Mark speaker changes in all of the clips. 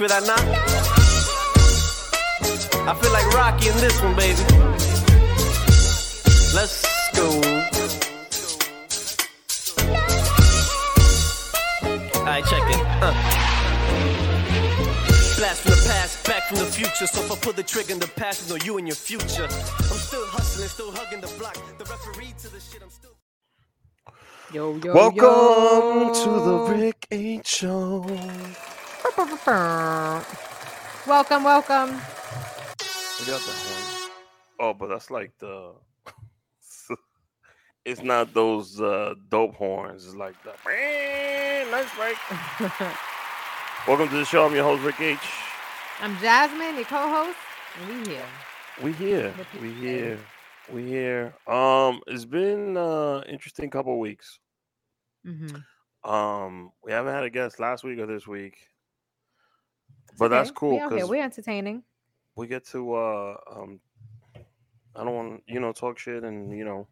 Speaker 1: feel that knock? I feel like Rocky in this one, baby. Let's go. Alright, check it. Uh. Blast from the past, back from the future. So if I pull the trigger in the past, know you and your future. I'm still hustling, still hugging the block. The referee to the shit, I'm still.
Speaker 2: Yo, yo,
Speaker 3: Welcome
Speaker 2: yo.
Speaker 3: to the Rick H Show.
Speaker 2: Welcome, welcome.
Speaker 3: We got that one. Oh, but that's like the. it's not those uh, dope horns. It's like the. Nice break. Welcome to the show. I'm your host Rick H.
Speaker 2: I'm Jasmine, your co-host, and we here.
Speaker 3: We here. We here. We here. Um, it's been uh interesting couple weeks.
Speaker 2: Mm-hmm.
Speaker 3: Um, we haven't had a guest last week or this week, but that's cool
Speaker 2: We
Speaker 3: because
Speaker 2: We're entertaining.
Speaker 3: we get to uh um I don't want you know talk shit and you know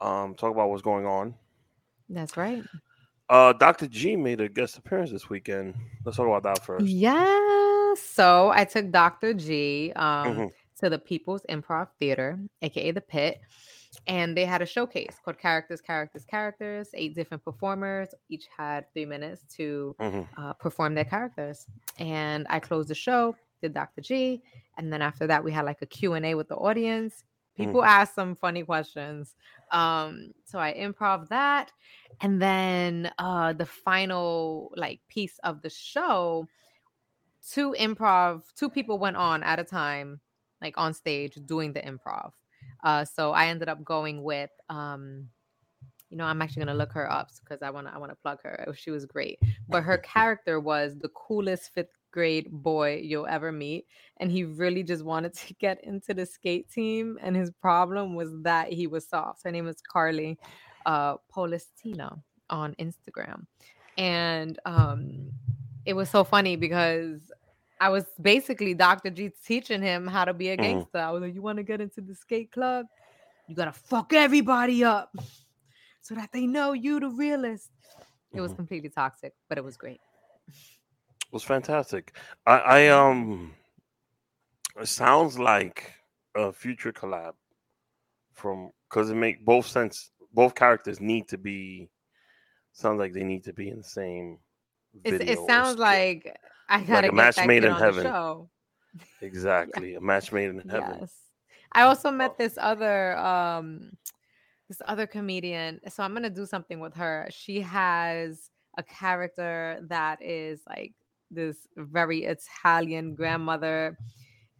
Speaker 3: um talk about what's going on.
Speaker 2: That's right.
Speaker 3: Uh Dr. G made a guest appearance this weekend. Let's talk about that first.
Speaker 2: Yeah. So I took Dr. G um,
Speaker 3: Mhm.
Speaker 2: to the People's Improv Theater, aka the Pit, and they had a showcase called Characters, Characters, Characters. Eight different performers, each had three minutes to
Speaker 3: Mhm.
Speaker 2: uh, perform their characters. And I closed the show, did Dr. G, and then after that we had like a Q&A with the audience. People asked some funny questions. Um, so I improv that. And then uh the final like piece of the show, two improv, two people went on at a time, like on stage doing the improv. Uh so I ended up going with um you know, I'm actually gonna look her up because I wanna I wanna plug her. She was great. But her character was the coolest fifth grade boy you'll ever meet. And he really just wanted to get into the skate team. And his problem was that he was soft. Her name is Carly uh Polistino on Instagram. And um it was so funny because I was basically Dr. G teaching him how to be a
Speaker 3: Mhm.
Speaker 2: gangster. I was like, you want to get into the skate club? You gotta fuck everybody up so that they know you the realist. It was
Speaker 3: Mhm.
Speaker 2: completely toxic, but it was great.
Speaker 3: It was fantastic. I, I um it sounds like a future collab from because it make both sense both characters need to be sounds like they need to be in the same
Speaker 2: it sounds like I gotta
Speaker 3: a match made in heaven. Exactly a match made in heaven.
Speaker 2: Yes. I also met this other um this other comedian. So I'm gonna do something with her. She has a character that is like this very Italian grandmother.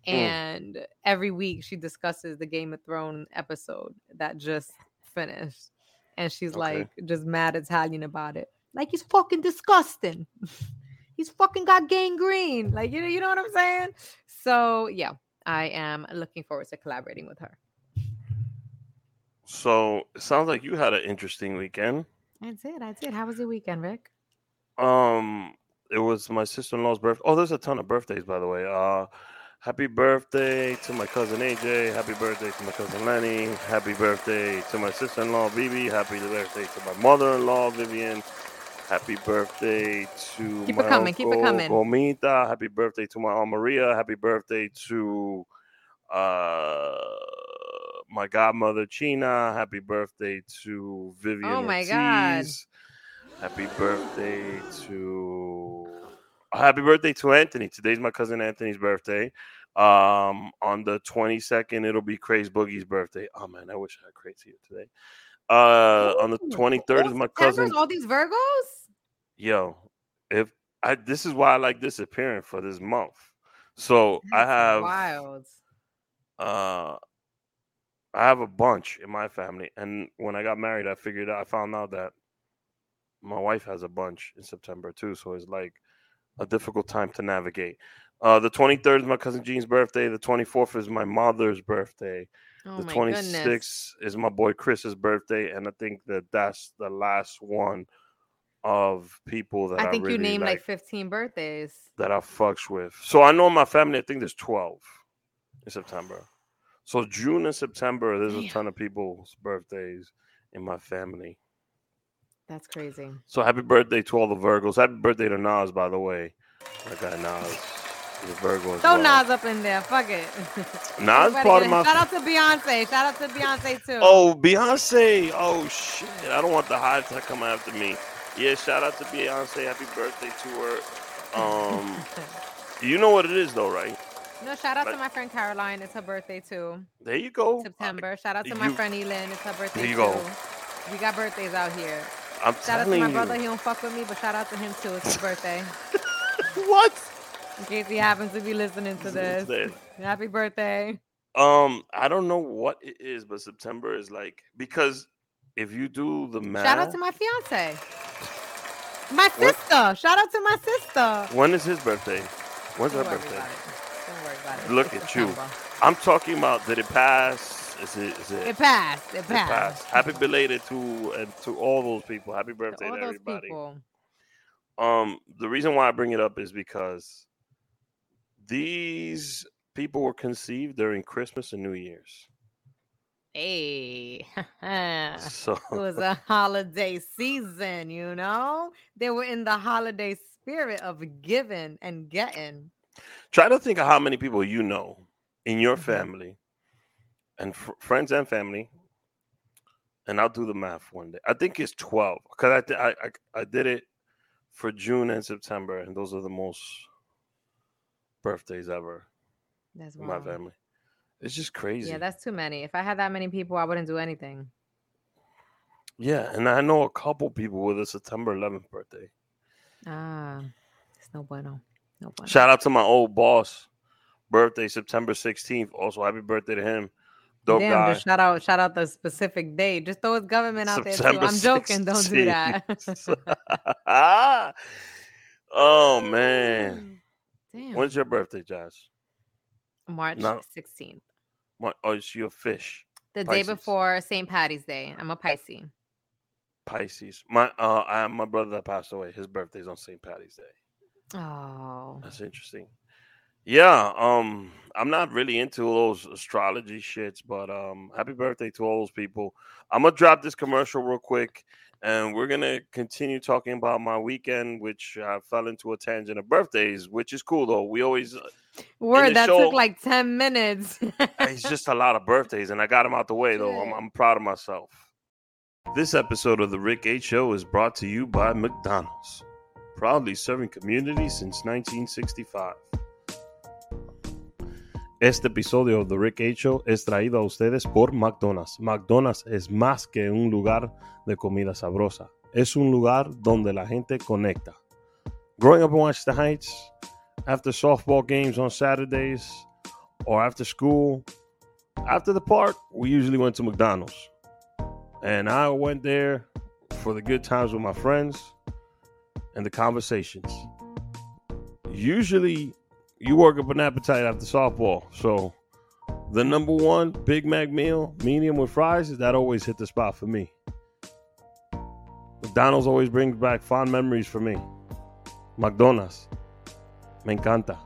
Speaker 3: Mm.
Speaker 2: And every week she discusses the Game of Thrones episode that just finished. And she's
Speaker 3: Okay.
Speaker 2: like just mad Italian about it. Like it's fucking disgusting. he's fucking got gangrene. Like you know, you know what I'm saying? So yeah, I am looking forward to collaborating with her.
Speaker 3: So it sounds like you had an interesting weekend.
Speaker 2: I did, I did. How was your weekend, Rick?
Speaker 3: Um, it was my sister in law's birthday. Oh, there's a ton of birthdays, by the way. Uh, happy birthday to my cousin AJ. Happy birthday to my cousin Lenny. Happy birthday to my sister in law Bibi. Happy birthday to my mother in law Vivian. Happy birthday to
Speaker 2: Keep it coming, keep it coming.
Speaker 3: Gomita. Happy birthday to my aunt Maria. Happy birthday to uh my godmother China. Happy birthday to Vivian.
Speaker 2: Oh my God.
Speaker 3: Happy birthday to happy birthday to Anthony. Today's my cousin Anthony's birthday. Um, on the 22nd, it'll be Craze Boogie's birthday. Oh man, I wish I had Craze here today. Uh, on the 23rd
Speaker 2: all
Speaker 3: is my
Speaker 2: Septembers,
Speaker 3: cousin.
Speaker 2: All these Virgos?
Speaker 3: Yo, if I this is why I like disappearing for this month. So I have
Speaker 2: wild.
Speaker 3: uh I have a bunch in my family, and when I got married, I figured out I found out that my wife has a bunch in September too. So it's like a difficult time to navigate. Uh, the 23rd is my cousin Jean's birthday. The 24th is my mother's birthday.
Speaker 2: Oh
Speaker 3: the 26th
Speaker 2: goodness.
Speaker 3: is my boy Chris's birthday, and I think that that's the last one of people that I,
Speaker 2: I think you named like
Speaker 3: like
Speaker 2: 15 birthdays.
Speaker 3: that I fucks with. So I know in my family, I think there's 12 in September. So June and September, there's a ton of people's birthdays in my family.
Speaker 2: That's crazy.
Speaker 3: So happy birthday to all the Virgos. Happy birthday to Nas, by the way. That guy Nas. A Virgo as
Speaker 2: Throw
Speaker 3: well.
Speaker 2: Nas up in there. Fuck it.
Speaker 3: Nas part of my.
Speaker 2: Shout out to Beyonce. Shout out to Beyonce too.
Speaker 3: Oh, Beyonce. Oh, shit. I don't want the hive to come after me. Yeah, shout out to Beyonce. Happy birthday to her. Um, you know what it is, though, right?
Speaker 2: no, shout out to my friend Caroline. It's her birthday too.
Speaker 3: There you go.
Speaker 2: September. Shout out to my
Speaker 3: you-
Speaker 2: friend Elin. It's her birthday
Speaker 3: There you
Speaker 2: too.
Speaker 3: go.
Speaker 2: We got birthdays out here.
Speaker 3: I'm
Speaker 2: Shout out to my
Speaker 3: you.
Speaker 2: brother. He don't fuck with me, but shout out to him too. It's his birthday.
Speaker 3: what?
Speaker 2: In case he happens to be listening to
Speaker 3: It's
Speaker 2: this. Happy birthday.
Speaker 3: Um, I don't know what it is, but September is like because if you do the math,
Speaker 2: Shout out to my fiance. My
Speaker 3: What?
Speaker 2: sister. Shout out to my sister.
Speaker 3: when is his birthday? When's her
Speaker 2: Don't
Speaker 3: birthday?
Speaker 2: Don't worry about it.
Speaker 3: Look
Speaker 2: It's
Speaker 3: at you. I'm talking about did it pass? Is it? Is it?
Speaker 2: It passed. It
Speaker 3: it
Speaker 2: passed.
Speaker 3: passed. Happy belated to and to all those people. Happy
Speaker 2: To
Speaker 3: birthday
Speaker 2: all
Speaker 3: to
Speaker 2: those
Speaker 3: everybody.
Speaker 2: people.
Speaker 3: Um, the reason why I bring it up is because these people were conceived during Christmas and New Year's.
Speaker 2: Hey. it was a holiday season, you know? They were in the holiday spirit of giving and getting.
Speaker 3: try to think of how many people you know in your
Speaker 2: Mhm.
Speaker 3: family and fr- friends and family and i'll do the math one day i think it's 12 because I, di- I, I i did it for june and september and those are the most birthdays ever
Speaker 2: That's
Speaker 3: in my family it's just crazy
Speaker 2: Yeah, that's too many. If I had that many people, I wouldn't do anything.
Speaker 3: yeah and i know a couple people with a september 11th birthday
Speaker 2: Ah, it's no bueno. No bueno.
Speaker 3: shout out to my old boss birthday september 16th also happy birthday to him dope
Speaker 2: Damn,
Speaker 3: guy
Speaker 2: just shout out, shout out the specific date. Just throw his government out
Speaker 3: September
Speaker 2: there too. I'm joking. Don't do that.
Speaker 3: 16th. oh man,
Speaker 2: Damn.
Speaker 3: when's your birthday, Jazz?
Speaker 2: March
Speaker 3: No.
Speaker 2: 16th.
Speaker 3: What? Oh, it's your fish,
Speaker 2: The day before St. Patty's Day. I'm a Pisces.
Speaker 3: Pisces. My uh, I have my brother that passed away. His birthday's on St. Patty's Day.
Speaker 2: Oh.
Speaker 3: That's interesting. Yeah, um, I'm not really into those astrology shits, but um, happy birthday to all those people. I'm gonna drop this commercial real quick, and we're gonna continue talking about my weekend, which I fell into a tangent of birthdays, which is cool though. We always
Speaker 2: Word, that
Speaker 3: show-
Speaker 2: took like 10 minutes.
Speaker 3: Uh, it's just a lot of birthdays, and I got them out the way though. I'm, I'm proud of myself. This episode of the Rick H Show is brought to you by McDonald's, proudly serving communities since 1965. Este episodio de The Rick H Show es traído a ustedes por McDonald's. McDonald's es más que un lugar de comida sabrosa, es un lugar donde la gente conecta. Growing up in Washington Heights, after softball games on Saturdays or after school, after the park, we usually went to McDonald's. And I went there for the good times with my friends and the conversations. Usually, you work up an appetite after softball. So, the number one Big Mac meal, medium with fries, that always hit the spot for me. McDonald's always brings back fond memories for me. McDonald's. Me encanta.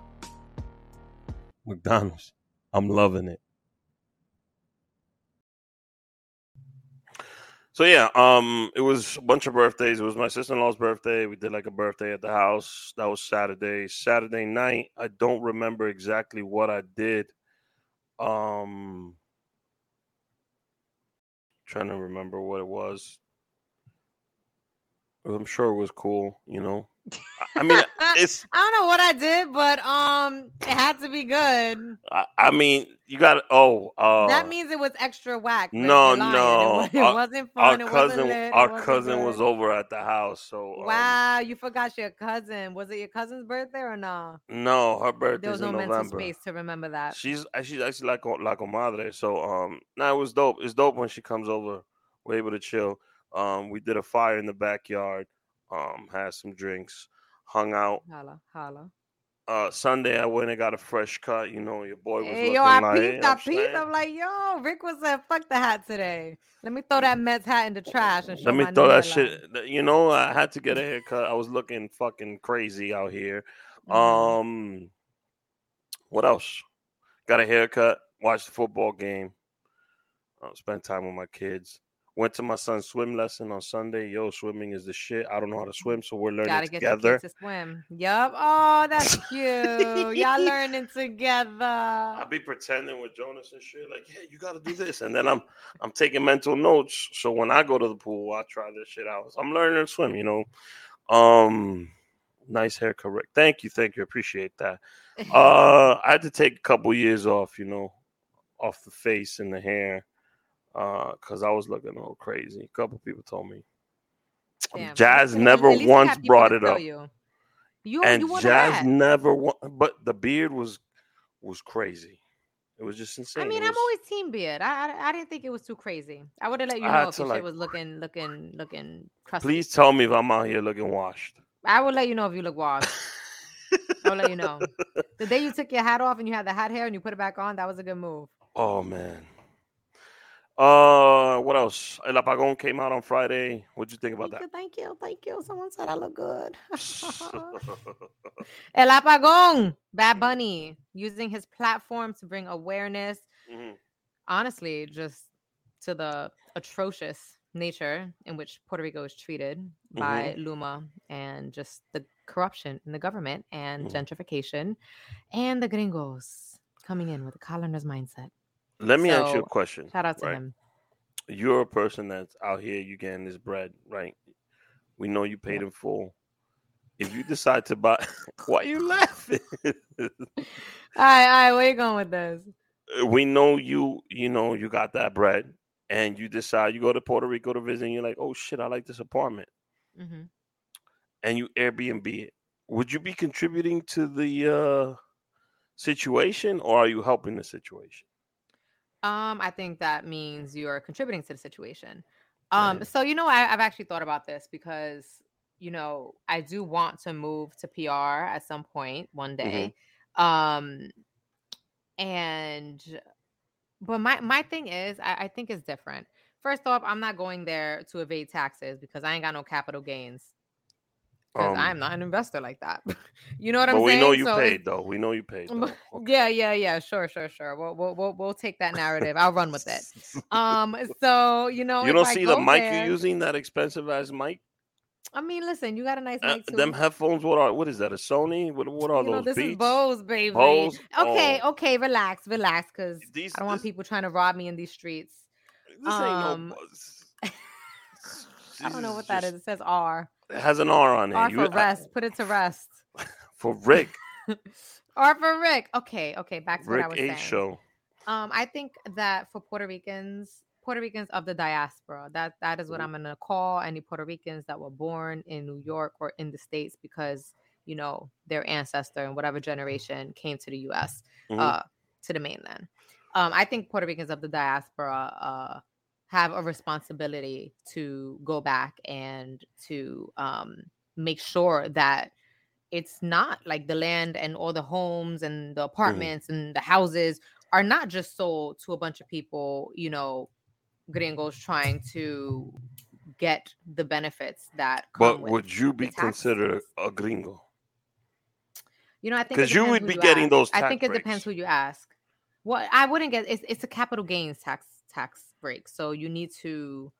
Speaker 3: McDonald's. I'm loving it. So yeah, um, it was a bunch of birthdays. It was my sister-in-law's birthday. We did like a birthday at the house. That was Saturday. Saturday night, I don't remember exactly what I did. Um, trying to remember what it was. I'm sure it was cool, you know. I- mean, it's
Speaker 2: I don't know what I did, but um, it had to be good.
Speaker 3: I, I mean, you got oh, uh,
Speaker 2: that means it was extra whack.
Speaker 3: no, no.
Speaker 2: It, it
Speaker 3: Our-
Speaker 2: wasn't
Speaker 3: our
Speaker 2: fun. It wasn't
Speaker 3: cousin,
Speaker 2: lit,
Speaker 3: our cousin was over at the house. So um,
Speaker 2: Wow, you forgot your cousin. Was it your cousin's birthday or no?
Speaker 3: no, her
Speaker 2: birthday.
Speaker 3: There
Speaker 2: was no mental space to remember that.
Speaker 3: She's uh, she's actually like a- like a madre. So um, nah, it was dope. It's dope when she comes over. We're able to chill. Um, we did a fire in the backyard. Um, had some drinks, hung out.
Speaker 2: Holla, holla.
Speaker 3: Uh, Sunday I went and got a fresh cut. You know, your boy was
Speaker 2: Hey,
Speaker 3: looking
Speaker 2: yo, I
Speaker 3: like.
Speaker 2: peeped, I peeped.
Speaker 3: saying?
Speaker 2: I'm like, yo, Rick was said, fuck the hat today. Let me throw that Mets hat in the trash and show
Speaker 3: Let me throw that shit. You know, I had to get a haircut. I was looking fucking crazy out here.
Speaker 2: Mhm.
Speaker 3: Um, what else? Got a haircut. Watched the football game. Uh, spent time with my kids. Went to my son's swim lesson on Sunday. Yo, swimming is the shit. I don't know how to swim, so we're learning
Speaker 2: Gotta get
Speaker 3: together.
Speaker 2: kids to swim. Yup. Oh, that's cute. Y'all learning together.
Speaker 3: I'll be pretending with Jonas and shit, like, yeah, you gotta do this. And then I'm I'm taking mental notes. So when I go to the pool, I try this shit out. So I'm learning to swim, you know. Um nice hair correct. Thank you, thank you. Appreciate that. Uh I had to take a couple years off, you know, off the face and the hair. Uh, because I was looking all crazy. A couple people told me.
Speaker 2: Damn.
Speaker 3: Jazz never
Speaker 2: at least you
Speaker 3: once brought it up.
Speaker 2: You, you,
Speaker 3: and
Speaker 2: you
Speaker 3: Jazz never wa- but the beard was was crazy. It was just insane.
Speaker 2: I mean,
Speaker 3: It
Speaker 2: I'm always team beard. I, I I didn't think it was too crazy. I would have let you know if
Speaker 3: to,
Speaker 2: your
Speaker 3: like-
Speaker 2: shit was looking looking looking crusty.
Speaker 3: Please tell me if I'm out here looking washed.
Speaker 2: I will let you know if you look washed. I'll let you know. The day you took your hat off and you had the hat hair and you put it back on, that was a good move.
Speaker 3: Oh man. Uh, what else? El Apagón came out on Friday. What'd you think about
Speaker 2: Thank
Speaker 3: that?
Speaker 2: you, thank you, thank you. Someone said I look good. El Apagón, Bad Bunny, using his platform to bring awareness,
Speaker 3: Mhm.
Speaker 2: honestly, just to the atrocious nature in which Puerto Rico is treated by
Speaker 3: Mm-hmm.
Speaker 2: Luma and just the corruption in the government and
Speaker 3: Mhm.
Speaker 2: gentrification and the gringos coming in with a colonizer mindset.
Speaker 3: Let me ask you a question.
Speaker 2: Shout out to
Speaker 3: right?
Speaker 2: him.
Speaker 3: You're a person that's out here, you getting this bread, right? We know you paid in full. If you decide to buy, why are you laughing?
Speaker 2: All right, all right, where you going with this?
Speaker 3: we know you, you know, you got that bread, and you decide you go to Puerto Rico to visit, and you're like, oh shit, I like this apartment,
Speaker 2: hmm
Speaker 3: and you Airbnb it. Would you be contributing to the uh situation, or are you helping the situation?
Speaker 2: Um, I think that means you're contributing to the situation. Um,
Speaker 3: Right.
Speaker 2: so you know, I, I've actually thought about this because you know I do want to move to PR at some point one day. Um, and but my my thing is, I, I think it's different. First off, I'm not going there to evade taxes because I ain't got no capital gains. Because I'm
Speaker 3: Um,
Speaker 2: not an investor like that. you know what I'm saying?
Speaker 3: But we know you
Speaker 2: So
Speaker 3: paid though. We know you paid. Though.
Speaker 2: Yeah, yeah, yeah. Sure, sure, sure. We'll we'll we'll, we'll take that narrative. I'll run with it. Um, so you know,
Speaker 3: you don't see the mic
Speaker 2: there-
Speaker 3: you're using, that expensive ass mic.
Speaker 2: I mean, listen, you got a nice
Speaker 3: Uh,
Speaker 2: mic
Speaker 3: them headphones. What are? What is that? A Sony? What? What are
Speaker 2: you know,
Speaker 3: those?
Speaker 2: this is
Speaker 3: Beats?
Speaker 2: Bose, baby.
Speaker 3: Bose?
Speaker 2: Okay,
Speaker 3: Oh.
Speaker 2: okay, relax, relax, because I don't want people trying to rob me in these streets.
Speaker 3: This ain't
Speaker 2: um,
Speaker 3: no. buzz.
Speaker 2: I don't know
Speaker 3: This
Speaker 2: what that is. It says R.
Speaker 3: It has an R on it.
Speaker 2: R
Speaker 3: You-
Speaker 2: for
Speaker 3: I-
Speaker 2: rest. Put it to rest.
Speaker 3: for Rick.
Speaker 2: R for Rick. Okay, okay. Back to
Speaker 3: Rick
Speaker 2: what I was
Speaker 3: H
Speaker 2: saying.
Speaker 3: show.
Speaker 2: Um, I think that for Puerto Ricans, Puerto Ricans of the diaspora, that that is what
Speaker 3: Mhm.
Speaker 2: I'm gonna call any Puerto Ricans that were born in New York or in the States because you know their ancestor and whatever generation came to the U.S.
Speaker 3: Mhm.
Speaker 2: uh to the mainland. Um, I think Puerto Ricans of the diaspora uh have a responsibility to go back and to um make sure that it's not like the land and all the homes and the apartments and the houses are not just sold to a bunch of people, you know, gringos trying to get the benefits that come
Speaker 3: But would you be considered a gringo?
Speaker 2: You know, I think because
Speaker 3: you would be getting
Speaker 2: ask.
Speaker 3: those
Speaker 2: I think it depends who you ask. What I wouldn't get it's it's a capital gains tax tax break. So you need to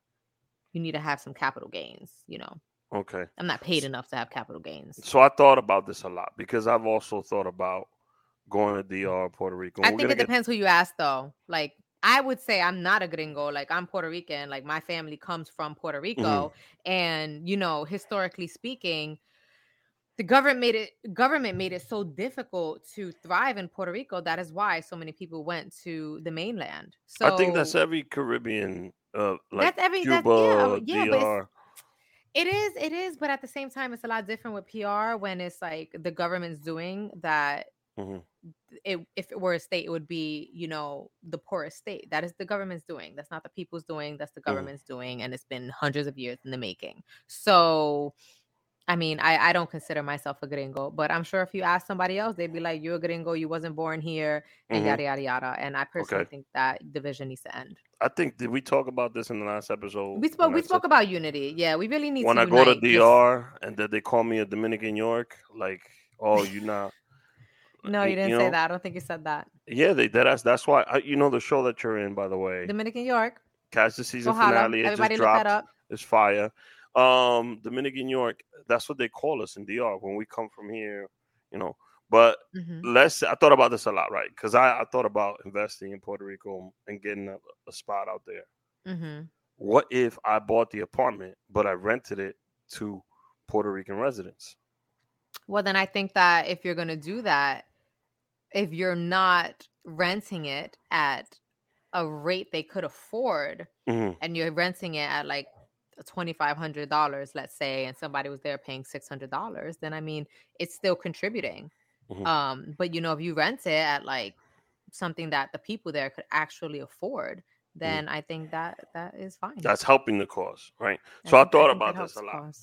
Speaker 2: you need to have some capital gains, you know.
Speaker 3: Okay.
Speaker 2: I'm not paid enough to have capital gains.
Speaker 3: So I thought about this a lot because I've also thought about going to DR, Puerto Rico.
Speaker 2: I
Speaker 3: We're
Speaker 2: think it
Speaker 3: get-
Speaker 2: depends who you ask though. Like I would say I'm not a gringo, like I'm Puerto Rican, like my family comes from Puerto Rico
Speaker 3: Mm-hmm.
Speaker 2: and you know, historically speaking, the government made it government made it so difficult to thrive in Puerto Rico. That is why so many people went to the mainland. So
Speaker 3: I think that's every Caribbean, uh, like
Speaker 2: that's every
Speaker 3: Cuba,
Speaker 2: that's yeah, yeah,
Speaker 3: DR.
Speaker 2: it is it is, but at the same time, it's a lot different with PR when it's like the government's doing that.
Speaker 3: Mhm.
Speaker 2: It, if it were a state, it would be you know the poorest state. That is the government's doing. That's not the people's doing. That's the government's doing, and it's been hundreds of years in the making. So. I mean, I, I don't consider myself a gringo, but I'm sure if you ask somebody else, they'd be like, "You're a gringo. You wasn't born here," and
Speaker 3: Mhm.
Speaker 2: yada yada yada. And I personally
Speaker 3: Okay.
Speaker 2: think that division needs to end.
Speaker 3: I think did we talk about this in the last episode?
Speaker 2: We spoke. We spoke about unity. Yeah, we really need
Speaker 3: when I go to
Speaker 2: unite,
Speaker 3: DR and then they call me a Dominican York, like, oh, you're not.
Speaker 2: No,
Speaker 3: y-
Speaker 2: you didn't
Speaker 3: you
Speaker 2: say that. I don't think you said that.
Speaker 3: Yeah, they did. That's that's why I, you know the show that you're in, by the way.
Speaker 2: Dominican York.
Speaker 3: Catch the season
Speaker 2: holla.
Speaker 3: finale. It
Speaker 2: Everybody
Speaker 3: just
Speaker 2: look that
Speaker 3: dropped.
Speaker 2: up.
Speaker 3: It's fire. Um, Dominican York. That's what they call us in DR when we come from here. You know, but
Speaker 2: Mhm.
Speaker 3: let's, I thought about this a lot, right? Because I, I thought about investing in Puerto Rico and getting a, a spot out there.
Speaker 2: Mhm.
Speaker 3: What if I bought the apartment but I rented it to Puerto Rican residents?
Speaker 2: Well, then I think that if you're going to do that, if you're not renting it at a rate they could afford,
Speaker 3: Mhm.
Speaker 2: and you're renting it at like twenty five hundred dollars, let's say, and somebody was there paying six hundred dollars, then I mean it's still contributing.
Speaker 3: Mhm.
Speaker 2: Um, but you know, if you rent it at like something that the people there could actually afford, then I think that that is fine.
Speaker 3: That's helping the cause, right? So I thought about this a lot.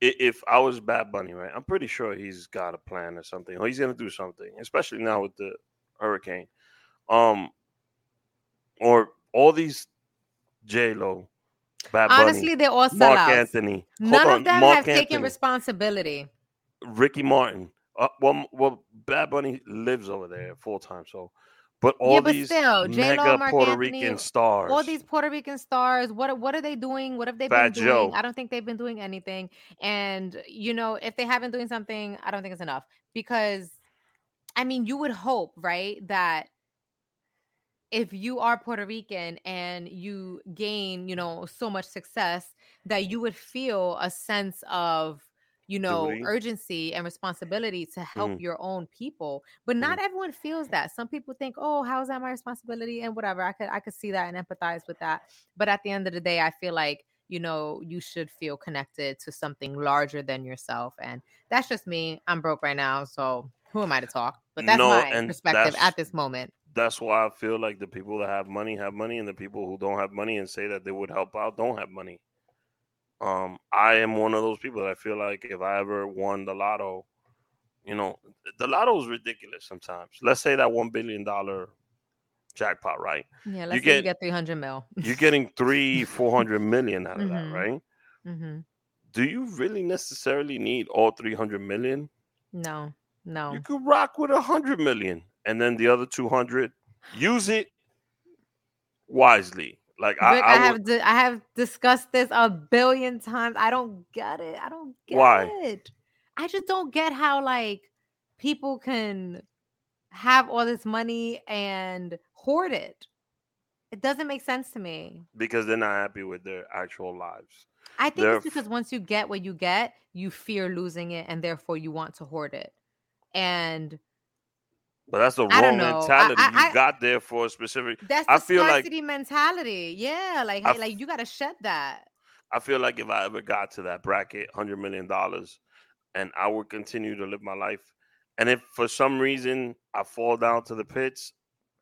Speaker 3: if I was Bad Bunny, right, I'm pretty sure he's got a plan or something, or he's gonna do something, especially now with the hurricane. Um, or all these J Lo, Bad Bunny,
Speaker 2: Honestly, they're all
Speaker 3: Marc
Speaker 2: sellouts.
Speaker 3: Anthony. Hold
Speaker 2: None
Speaker 3: on,
Speaker 2: of them
Speaker 3: Marc
Speaker 2: have taken responsibility.
Speaker 3: Ricky Martin. Uh, well, well, Bad Bunny lives over there full time, so. But all
Speaker 2: but
Speaker 3: these
Speaker 2: still, J-Lo,
Speaker 3: mega
Speaker 2: Marc
Speaker 3: Puerto
Speaker 2: Anthony,
Speaker 3: Rican stars,
Speaker 2: All these Puerto Rican stars, what what are they doing? What have they
Speaker 3: Fat
Speaker 2: been
Speaker 3: Joe.
Speaker 2: doing? I don't think they've been doing anything. And you know, if they haven't doing something, I don't think it's enough because I mean, you would hope, right, that if you are Puerto Rican and you gain, you know, so much success that you would feel a sense of, you know,
Speaker 3: Duty.
Speaker 2: urgency and responsibility to help
Speaker 3: Mhm.
Speaker 2: your own people. But not everyone feels that. Some people think, "Oh, how is that my responsibility?" and whatever. I could I could see that and empathize with that. But at the end of the day, I feel like you know you should feel connected to something larger than yourself and that's just me i'm broke right now so who am i to talk but that's
Speaker 3: No,
Speaker 2: my perspective at this moment
Speaker 3: that's why I feel like the people that have money have money, and the people who don't have money and say that they would help out don't have money. Um, I am one of those people that I feel like if I ever won the lotto, you know, the lotto is ridiculous sometimes. Let's say that one billion dollar jackpot, right?
Speaker 2: yeah let's say
Speaker 3: get-
Speaker 2: you get 300 mil
Speaker 3: You're getting three, four hundred million out of
Speaker 2: Mhm.
Speaker 3: that, right?
Speaker 2: hmm
Speaker 3: Do you really necessarily need all three hundred million?
Speaker 2: no no
Speaker 3: You could rock with a hundred million, and then the other two hundred, use it wisely. Like I,
Speaker 2: Rick,
Speaker 3: I,
Speaker 2: I,
Speaker 3: would,
Speaker 2: have di- I have discussed this a billion times. I don't get it. I don't get
Speaker 3: Why?
Speaker 2: it. I just don't get how like people can have all this money and hoard it. It doesn't make sense to me.
Speaker 3: because they're not happy with their actual lives.
Speaker 2: I think
Speaker 3: They're
Speaker 2: it's because once you get what you get, you fear losing it and therefore you want to hoard it. And
Speaker 3: But that's the
Speaker 2: I
Speaker 3: wrong
Speaker 2: know. I-
Speaker 3: mentality.
Speaker 2: I-
Speaker 3: you
Speaker 2: I-
Speaker 3: got there for a specific.
Speaker 2: that's
Speaker 3: I
Speaker 2: the
Speaker 3: feel like-
Speaker 2: scarcity mentality. Yeah, like
Speaker 3: I
Speaker 2: like you got to shed that.
Speaker 3: I feel like if I ever got to that bracket, hundred million dollars, and I would continue to live my life, and if for some reason I fall down to the pits,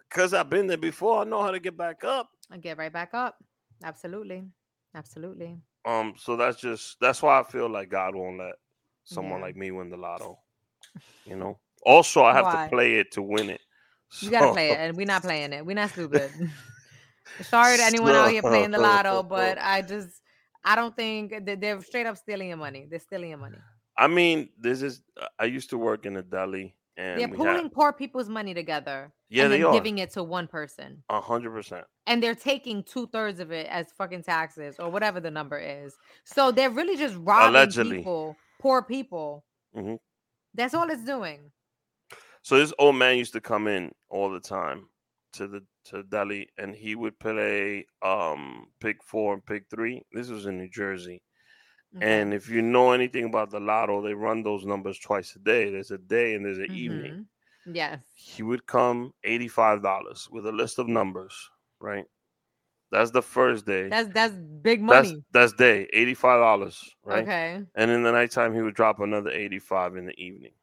Speaker 3: because I've been there before, I know how to get back up.
Speaker 2: And get right back up. Absolutely. Absolutely.
Speaker 3: Um, so that's just that's why I feel like God won't let someone
Speaker 2: Yeah.
Speaker 3: like me win the lotto. You know. Also, I have
Speaker 2: Why?
Speaker 3: to play it to win it.
Speaker 2: You gotta play it, and we're not playing it. We're not stupid. Sorry to anyone out here playing the lotto, but I just I don't think they're straight up stealing your money. They're stealing your money.
Speaker 3: I mean, this is. I used to work in a deli, and
Speaker 2: They're pooling poor people's money together
Speaker 3: yeah,
Speaker 2: and
Speaker 3: they
Speaker 2: then
Speaker 3: are
Speaker 2: giving it to one person.
Speaker 3: a hundred percent.
Speaker 2: And they're taking two thirds of it as fucking taxes or whatever the number is. So they're really just robbing
Speaker 3: Allegedly.
Speaker 2: people, poor people.
Speaker 3: Mhm.
Speaker 2: That's all it's doing.
Speaker 3: So this old man used to come in all the time to the to deli, and he would play um pick four and pick three. This was in New Jersey,
Speaker 2: Okay.
Speaker 3: and if you know anything about the lotto, they run those numbers twice a day. There's a day and there's an evening.
Speaker 2: Mhm. Yes.
Speaker 3: He would come eighty five dollars with a list of numbers. Right, that's the first day.
Speaker 2: That's that's big
Speaker 3: that's
Speaker 2: money.
Speaker 3: that's day eighty five dollars. Right.
Speaker 2: Okay.
Speaker 3: And in the nighttime, he would drop another 85 in the evening.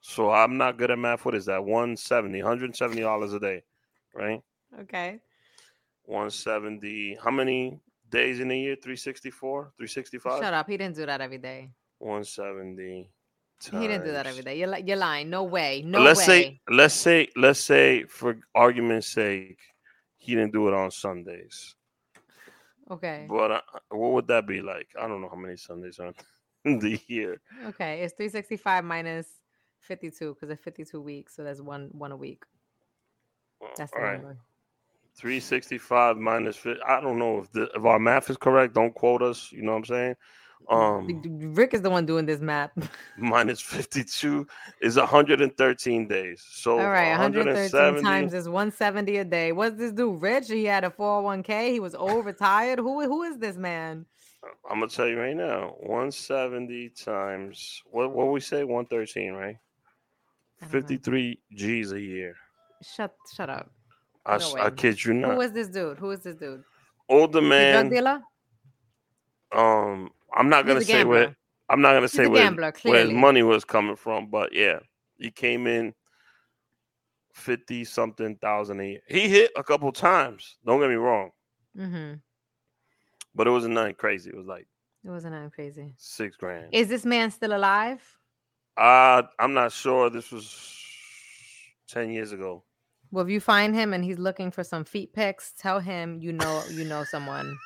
Speaker 3: So I'm not good at math. What is that? 170, 170 dollars a day, right?
Speaker 2: Okay.
Speaker 3: 170. How many days in a year? 364, 365.
Speaker 2: Shut up. He didn't do that every day.
Speaker 3: 170.
Speaker 2: He didn't do that every day. You're li- you're lying. No way. No
Speaker 3: let's
Speaker 2: way.
Speaker 3: say, let's say, let's say, for argument's sake, he didn't do it on Sundays.
Speaker 2: okay.
Speaker 3: But uh, what would that be like? I don't know how many Sundays are in the year.
Speaker 2: Okay. It's 365 minus 52 because it's 52 weeks. So that's one one a week. That's the
Speaker 3: all right.
Speaker 2: number.
Speaker 3: 365 minus 50. I don't know if the, if our math is correct. Don't quote us. You know what I'm saying? Um,
Speaker 2: Rick is the one doing this math.
Speaker 3: minus 52 is 113 days. So
Speaker 2: All right, 113 times is 170 a day. What's this dude? Rich? He had a 401k. He was old, retired. Who who is this man?
Speaker 3: I'm gonna tell you right now. 170 times what? What we say? 113, right?
Speaker 2: Know.
Speaker 3: 53 G's a year.
Speaker 2: Shut shut up.
Speaker 3: I,
Speaker 2: No
Speaker 3: I kid you
Speaker 2: Who
Speaker 3: not.
Speaker 2: is this dude? Who is this dude?
Speaker 3: Older
Speaker 2: He drug dealer?
Speaker 3: Um, I'm not gonna say where. I'm not gonna
Speaker 2: He's
Speaker 3: say where,
Speaker 2: gambler,
Speaker 3: where his money was coming from, but yeah, he came in fifty something thousand a year. He hit a couple times. Don't get me wrong,
Speaker 2: Mm-hmm.
Speaker 3: but it wasn't nothing crazy. It was like
Speaker 2: It wasn't nothing crazy.
Speaker 3: six grand.
Speaker 2: Is this man still alive?
Speaker 3: Uh, I'm not sure. This was ten years ago.
Speaker 2: Well, if you find him and he's looking for some feet pics, tell him you know you know someone.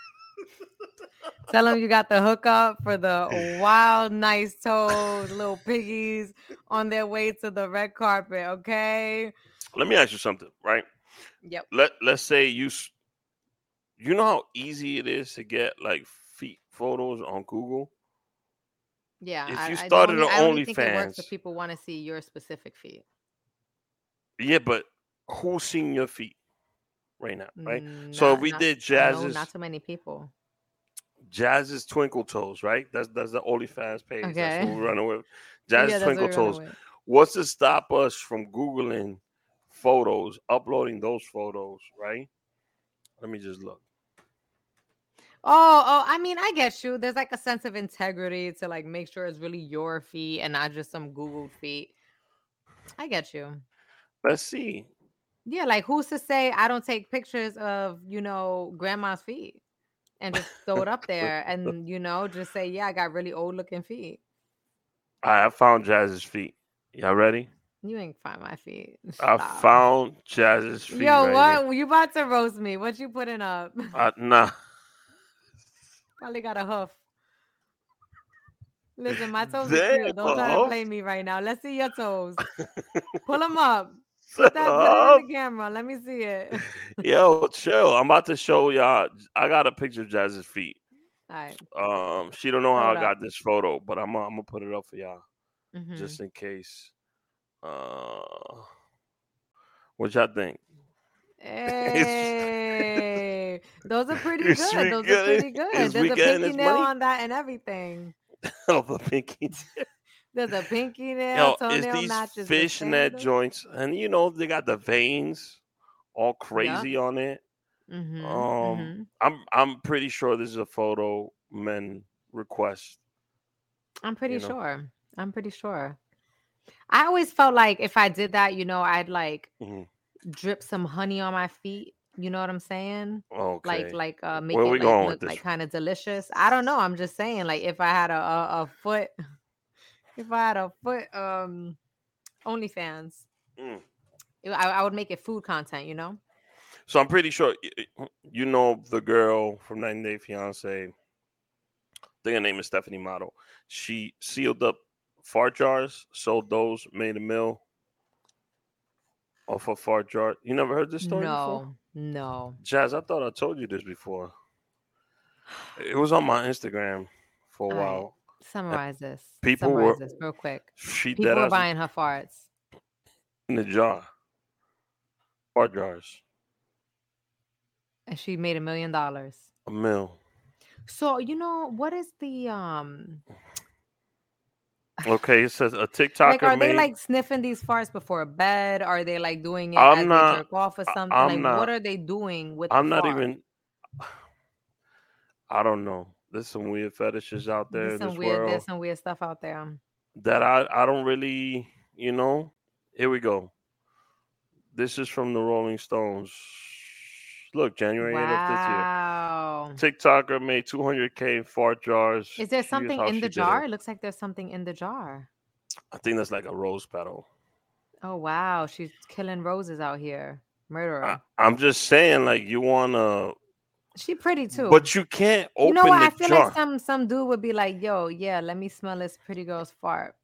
Speaker 2: tell him you got the hookup for the wild, nice toes, little piggies on their way to the red carpet. Okay.
Speaker 3: Let me ask you something, right?
Speaker 2: Yep.
Speaker 3: Let Let's say you, you know how easy it is to get like feet photos on Google.
Speaker 2: Yeah.
Speaker 3: If you
Speaker 2: I
Speaker 3: started an
Speaker 2: I think it works if
Speaker 3: OnlyFans-
Speaker 2: people want to see your specific feet.
Speaker 3: Yeah, but who's seeing your feet right now, right? Mm, so
Speaker 2: Not-
Speaker 3: if we
Speaker 2: not-
Speaker 3: did
Speaker 2: no, not too many people.
Speaker 3: Jazz's Twinkle Toes, right? That's that's the OnlyFans page. That's
Speaker 2: Okay.
Speaker 3: what we're running with.
Speaker 2: Yeah,
Speaker 3: Jazz's
Speaker 2: that's what
Speaker 3: Twinkle Toes. What's to stop us from Googling photos, uploading those photos, right? Let me just look.
Speaker 2: Oh, oh, I mean, I get you. There's like a sense of integrity to like make sure it's really your feet and not just some Googled feet. I get you.
Speaker 3: Let's see.
Speaker 2: Yeah, like who's to say I don't take pictures of, you know, grandma's feet and just throw it up there and, you know, just say, yeah, I got really old looking feet.
Speaker 3: Right, I found Jazz's feet. Y'all ready?
Speaker 2: You ain't find my feet.
Speaker 3: I found Jazz's feet.
Speaker 2: Yo,
Speaker 3: right
Speaker 2: what? You about to roast me. What you putting up?
Speaker 3: here. Uh, nah.
Speaker 2: Probably got a hoof. Listen, my toes
Speaker 3: Damn,
Speaker 2: are. Don't try to play me right now. Let's see your toes. Pull them up. Put that put in the camera. Let me see it.
Speaker 3: Yo, chill. I'm about to show y'all. I got a picture of Jazz's feet.
Speaker 2: All right.
Speaker 3: Um, she don't know how
Speaker 2: Hold
Speaker 3: I
Speaker 2: up.
Speaker 3: got this photo, but I'm I'm gonna put it up for y'all
Speaker 2: Mhm.
Speaker 3: just in case. Uh, what y'all think?
Speaker 2: Hey, those are pretty good. Those are pretty good.
Speaker 3: is
Speaker 2: There's a pinky nail
Speaker 3: money?
Speaker 2: on that and everything.
Speaker 3: of a pinky.
Speaker 2: There's a pinky nail,
Speaker 3: Yo,
Speaker 2: toenail
Speaker 3: it's these
Speaker 2: matches.
Speaker 3: fishnet joints, and you know they got the veins all crazy on it.
Speaker 2: Mhm,
Speaker 3: Um,
Speaker 2: mhm.
Speaker 3: I'm I'm pretty sure this is a photo men request.
Speaker 2: I'm pretty
Speaker 3: know.
Speaker 2: sure. I'm pretty sure. I always felt like if I did that, you know, I'd like
Speaker 3: Mhm.
Speaker 2: Drip some honey on my feet. You know what I'm saying?
Speaker 3: Okay.
Speaker 2: Like, like, uh, make
Speaker 3: Where
Speaker 2: it like, look like kind of delicious. I don't know. I'm just saying, like, if I had a, a, a foot, if I had a foot, um, OnlyFans,
Speaker 3: Mm.
Speaker 2: I, I would make it food content. You know?
Speaker 3: So I'm pretty sure you know the girl from 90 Day Fiance. I think her name is Stephanie Matto. She sealed up fart jars, sold those, made a mill off of fart jar. You never heard this story before?
Speaker 2: No, no.
Speaker 3: Jazz, I thought I told you this before. It was on my Instagram for a
Speaker 2: All right.
Speaker 3: while.
Speaker 2: Summarize this.
Speaker 3: people
Speaker 2: Summarize
Speaker 3: were-
Speaker 2: this real quick.
Speaker 3: She
Speaker 2: People were buying her farts.
Speaker 3: in the jar. Fart jars.
Speaker 2: and she made a million dollars.
Speaker 3: A mill.
Speaker 2: So you know what is the um
Speaker 3: Okay, it says a TikToker
Speaker 2: like are
Speaker 3: made
Speaker 2: they like sniffing these farts before bed? Are they like doing it
Speaker 3: I'm
Speaker 2: as
Speaker 3: not-
Speaker 2: they jerk off or something?
Speaker 3: I'm
Speaker 2: like
Speaker 3: not-
Speaker 2: what are they doing with?
Speaker 3: I'm not
Speaker 2: fart?
Speaker 3: even I don't know. There's some weird fetishes out there
Speaker 2: There's some weird.
Speaker 3: world
Speaker 2: There's some weird stuff out there.
Speaker 3: that I, I don't really, you know. Here we go. This is from the Rolling Stones. Look, January 8th
Speaker 2: Wow.
Speaker 3: of this year. TikToker made 200k in fart jars.
Speaker 2: Is there something in the jar?
Speaker 3: it.
Speaker 2: It looks like there's something in the jar.
Speaker 3: I think that's like a rose petal.
Speaker 2: Oh wow, she's killing roses out here. Murderer.
Speaker 3: I, I'm just saying, like you wanna,
Speaker 2: she pretty too.
Speaker 3: but you can't open
Speaker 2: you know what? I feel
Speaker 3: jar.
Speaker 2: like some some dude would be like, "Yo, yeah, let me smell this pretty girl's fart."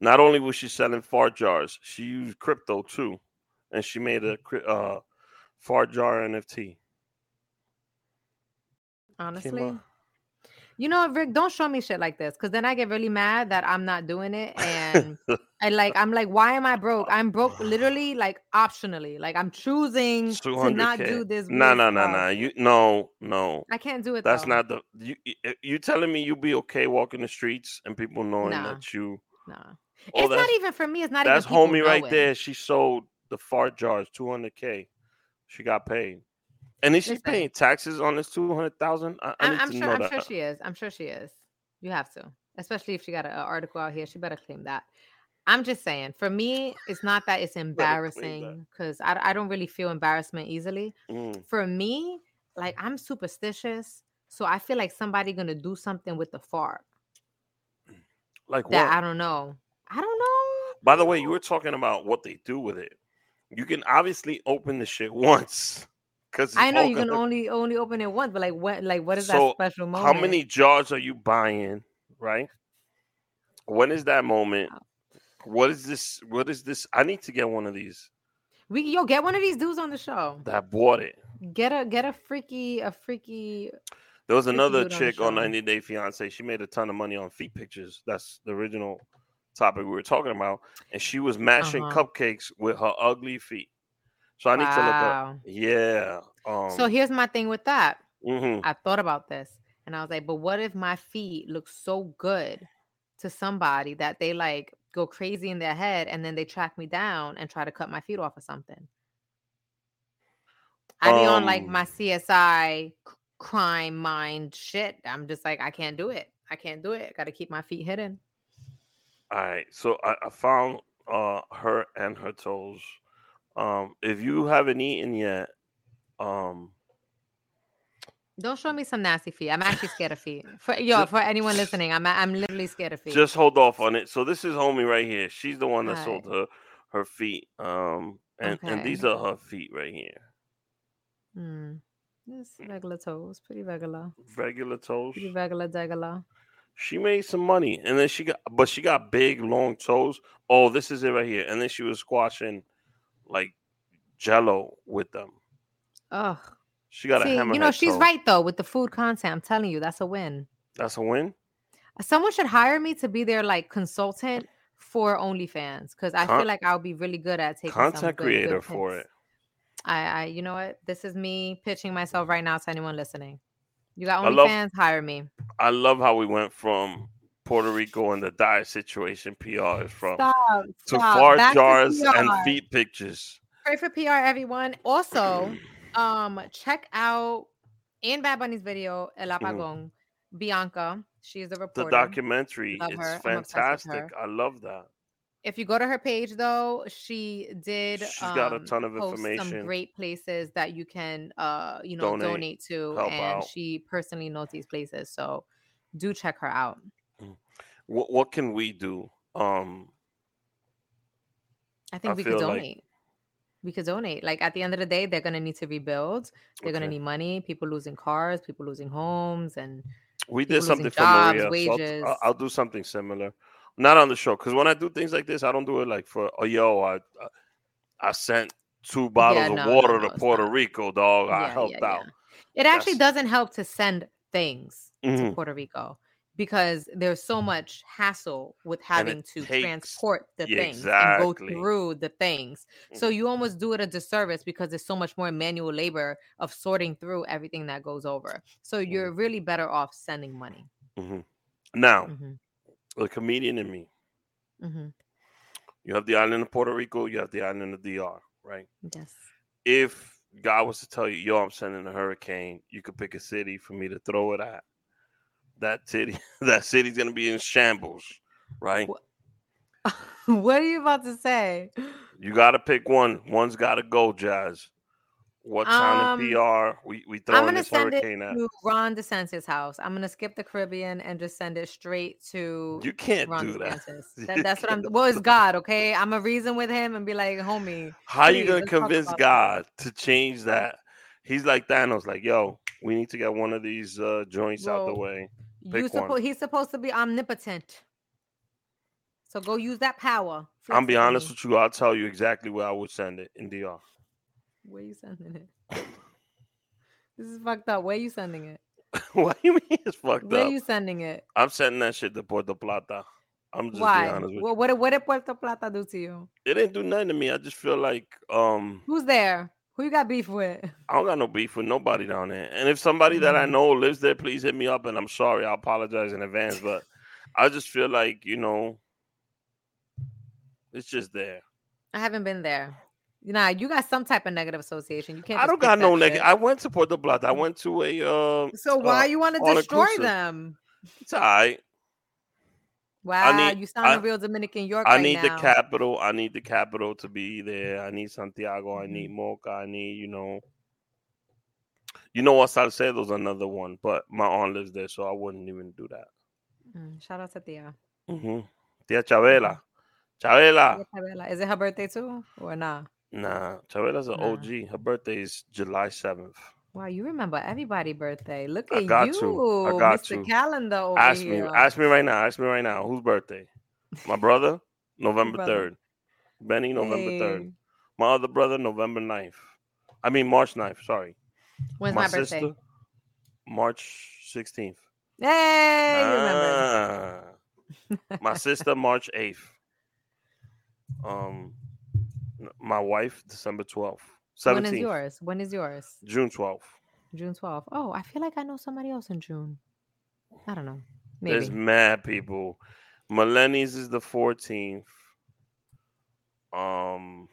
Speaker 3: Not only was she selling fart jars, she used crypto too, and she made a uh, Fart jar NFT.
Speaker 2: Honestly. You know, Rick, don't show me shit like this because then I get really mad that I'm not doing it. And I like, I'm like, why am I broke? I'm broke literally, like, optionally. Like, I'm choosing to not
Speaker 3: 200K.
Speaker 2: do this.
Speaker 3: No, no, no, no. You no, no.
Speaker 2: I can't do it.
Speaker 3: That's
Speaker 2: though.
Speaker 3: not the you. you- eh, You telling me you'll be okay walking the streets and people knowing
Speaker 2: Nah.
Speaker 3: that you?
Speaker 2: Nah.
Speaker 3: Oh,
Speaker 2: it's not even for me. It's not
Speaker 3: that's
Speaker 2: even people
Speaker 3: homie right there. She sold the fart jars, two hundred k. She got paid, and is she
Speaker 2: Listen.
Speaker 3: paying taxes on this two hundred thousand? I, I
Speaker 2: I'm, I'm sure. I'm
Speaker 3: that.
Speaker 2: sure she is. I'm sure she is. You have to, especially if she got an article out here. She better claim that. I'm just saying. For me, it's not that it's embarrassing because I, I don't really feel embarrassment easily.
Speaker 3: Mm,
Speaker 2: For me, like I'm superstitious, so I feel like somebody gonna do something with the fart
Speaker 3: like
Speaker 2: that
Speaker 3: what?
Speaker 2: I don't know. I don't know.
Speaker 3: By the way, you were talking about what they do with it. You can obviously open the shit once, because
Speaker 2: I know you can only only open it once, but like what like what is
Speaker 3: So,
Speaker 2: that special moment?
Speaker 3: How many jars are you buying? Right? When is that moment? What is this? What is this? I need to get one of these.
Speaker 2: we yo get one of these dudes on the show.
Speaker 3: That bought it.
Speaker 2: Get a get a freaky a freaky
Speaker 3: There was
Speaker 2: Freaky
Speaker 3: another
Speaker 2: dude on
Speaker 3: chick on 90 Day Fiance. She made a ton of money on feet pictures. That's the original topic we were talking about. And she was mashing
Speaker 2: Uh-huh.
Speaker 3: cupcakes with her ugly feet. So I need to look up. Yeah. Um,
Speaker 2: So here's my thing with that.
Speaker 3: mhm.
Speaker 2: I thought about this and I was like, but what if my feet look so good to somebody that they like go crazy in their head and then they track me down and try to cut my feet off or something? I be on like
Speaker 3: Um,
Speaker 2: my CSI crime mind shit. I'm just like, I can't do it. I can't do it. Got to keep my feet hidden.
Speaker 3: All right. So I, I found uh her and her toes. Um, if you haven't eaten yet, um,
Speaker 2: Don't show me some nasty feet. I'm actually scared of feet. For yo, for anyone listening, I'm I'm literally scared of feet.
Speaker 3: just hold off on it. So this is homie right here. She's the one that
Speaker 2: All
Speaker 3: sold her her feet. Um, and and these are her feet right here.
Speaker 2: Hmm. Just regular toes, pretty regular,
Speaker 3: Regular toes.
Speaker 2: pretty regular, regular.
Speaker 3: She made some money, and then she got, but she got big, long toes. Oh, this is it right here. And then she was squashing like Jello with them.
Speaker 2: Ugh.
Speaker 3: She got
Speaker 2: See,
Speaker 3: a hammerhead
Speaker 2: you know she's
Speaker 3: toe.
Speaker 2: right though with the food content. I'm telling you, that's a win.
Speaker 3: That's a win.
Speaker 2: Someone should hire me to be their like consultant for OnlyFans because I
Speaker 3: Con-
Speaker 2: feel like I'll be really good at taking some
Speaker 3: Content
Speaker 2: good-
Speaker 3: creator
Speaker 2: good
Speaker 3: for it.
Speaker 2: I, I, you know what? This is me pitching myself right now to anyone listening. You got OnlyFans? Hire me.
Speaker 3: I love how we went from Puerto Rico and the dire situation PR is from
Speaker 2: Stop.
Speaker 3: to fart
Speaker 2: Back to
Speaker 3: jars and feet pictures.
Speaker 2: Pray for PR, everyone. Also, um, check out in Bad Bunny's video El Apagón, Bianca. She's the
Speaker 3: Mm-hmm. The documentary
Speaker 2: Love
Speaker 3: is
Speaker 2: her. I'm obsessed with
Speaker 3: fantastic. I love that.
Speaker 2: If you go to her page though, she did
Speaker 3: She's got a
Speaker 2: um,
Speaker 3: ton of
Speaker 2: post some great places that you can uh you know
Speaker 3: Donate,
Speaker 2: donate, to
Speaker 3: help
Speaker 2: and
Speaker 3: out.
Speaker 2: she personally knows these places. So do check her out.
Speaker 3: What what can we do? Um,
Speaker 2: I think
Speaker 3: I
Speaker 2: we could
Speaker 3: feel like-
Speaker 2: donate. we could donate. Like at the end of the day, they're gonna need to rebuild. They're gonna need money. People losing cars, people losing homes, and
Speaker 3: we did something for Maria. so
Speaker 2: wages.
Speaker 3: I'll, I'll do something similar. Not on the show because when I do things like this, I don't do it like for oh yo, I I, I sent two bottles
Speaker 2: no,
Speaker 3: of water
Speaker 2: no,
Speaker 3: to Puerto
Speaker 2: not.
Speaker 3: Rico, dog. I
Speaker 2: Yeah,
Speaker 3: helped
Speaker 2: yeah,
Speaker 3: out.
Speaker 2: yeah. It actually
Speaker 3: That's-
Speaker 2: doesn't help to send things to
Speaker 3: Mhm.
Speaker 2: Puerto Rico because there's so much hassle with having to
Speaker 3: takes-
Speaker 2: transport the
Speaker 3: Yeah,
Speaker 2: things and go through the things. So
Speaker 3: Mhm.
Speaker 2: you almost do it a disservice because there's so much more manual labor of sorting through everything that goes over. So
Speaker 3: Mm-hmm.
Speaker 2: you're really better off sending money.
Speaker 3: Mhm. Now,
Speaker 2: hmm
Speaker 3: the comedian in me.
Speaker 2: hmm
Speaker 3: You have the island of Puerto Rico. You have the island of DR. Right.
Speaker 2: Yes.
Speaker 3: If God was to tell you, "Yo, I'm sending a hurricane," you could pick a city for me to throw it at. That city, that city's gonna be in shambles. Right.
Speaker 2: Wha- what are you about to say?
Speaker 3: You got to pick one. One's got to go, Jazz. What in
Speaker 2: Um,
Speaker 3: PR we we
Speaker 2: I'm
Speaker 3: throwing
Speaker 2: gonna
Speaker 3: this
Speaker 2: send it
Speaker 3: hurricane at?
Speaker 2: to Ron DeSantis' house. I'm gonna skip the Caribbean and just send it straight to
Speaker 3: You can't
Speaker 2: Ron
Speaker 3: do that.
Speaker 2: That, that's what I'm. Well, it's God, okay? I'm gonna reason with him and be like, homie,
Speaker 3: How you gonna convince God to change that? He's like Thanos, like, yo, we need to get one of these uh, joints out the way.
Speaker 2: you
Speaker 3: Pick one.
Speaker 2: supposed he's supposed to be omnipotent. So go use that power.
Speaker 3: I'm be honest with you. I'll tell you exactly where I would send it in DR.
Speaker 2: Where you sending it? This is fucked up. Where you sending it?
Speaker 3: what do you mean it's fucked up?
Speaker 2: Where you sending it?
Speaker 3: I'm sending that shit to Puerto Plata. I'm just being
Speaker 2: Why?
Speaker 3: honest with
Speaker 2: What, what, did- what did Puerto Plata do to you?
Speaker 3: you. It didn't do nothing to me. I just feel like um
Speaker 2: Who's there? Who you got beef with?
Speaker 3: I don't got no beef with nobody down there. And if somebody that I
Speaker 2: Mhm.
Speaker 3: know lives there, please hit me up. And I'm sorry, I apologize in advance. But I just feel like you know, it's just there.
Speaker 2: I haven't been there. Nah, you got some type of negative association. You can't.
Speaker 3: I don't got no negative. I went to Puerto Plata. I went to a. Uh,
Speaker 2: So why
Speaker 3: uh,
Speaker 2: you want to destroy them?
Speaker 3: it's all right.
Speaker 2: Wow,
Speaker 3: need-
Speaker 2: you sound
Speaker 3: I-
Speaker 2: a real Dominican York
Speaker 3: I
Speaker 2: right
Speaker 3: need the capital. I need the capital to be there. I need Santiago. I
Speaker 2: Mm-hmm.
Speaker 3: need Moca. I need you know. You know what Salcedo's another one, but my aunt lives there, so I wouldn't even do that.
Speaker 2: Mm, shout out to Tia.
Speaker 3: hmm Tia Chavela. Chavela.
Speaker 2: Tia Isabella. Is it her birthday too, or nah?
Speaker 3: Nah, Chavela's an
Speaker 2: Nah.
Speaker 3: OG. Her birthday is July 7th.
Speaker 2: Wow, you remember everybody's birthday. Look
Speaker 3: I
Speaker 2: at
Speaker 3: got
Speaker 2: you,
Speaker 3: to. I got
Speaker 2: Mr.
Speaker 3: to.
Speaker 2: Calendar over
Speaker 3: Ask me,
Speaker 2: here.
Speaker 3: ask me right now. Ask me right now. Whose birthday? My brother, November
Speaker 2: brother?
Speaker 3: 3rd. Benny, November 3rd.
Speaker 2: Hey,
Speaker 3: My other brother, November 9th. I mean, March 9th. Sorry.
Speaker 2: When's my, birthday?
Speaker 3: March 16th.
Speaker 2: Hey, you remember?
Speaker 3: Ah. my sister, March 8th. Um, my wife, December 12th. 17th.
Speaker 2: When is yours? When is yours?
Speaker 3: June 12th.
Speaker 2: June 12th. Oh, I feel like I know somebody else in June. I don't know. Maybe.
Speaker 3: There's mad people. Millennials is the 14th. Um,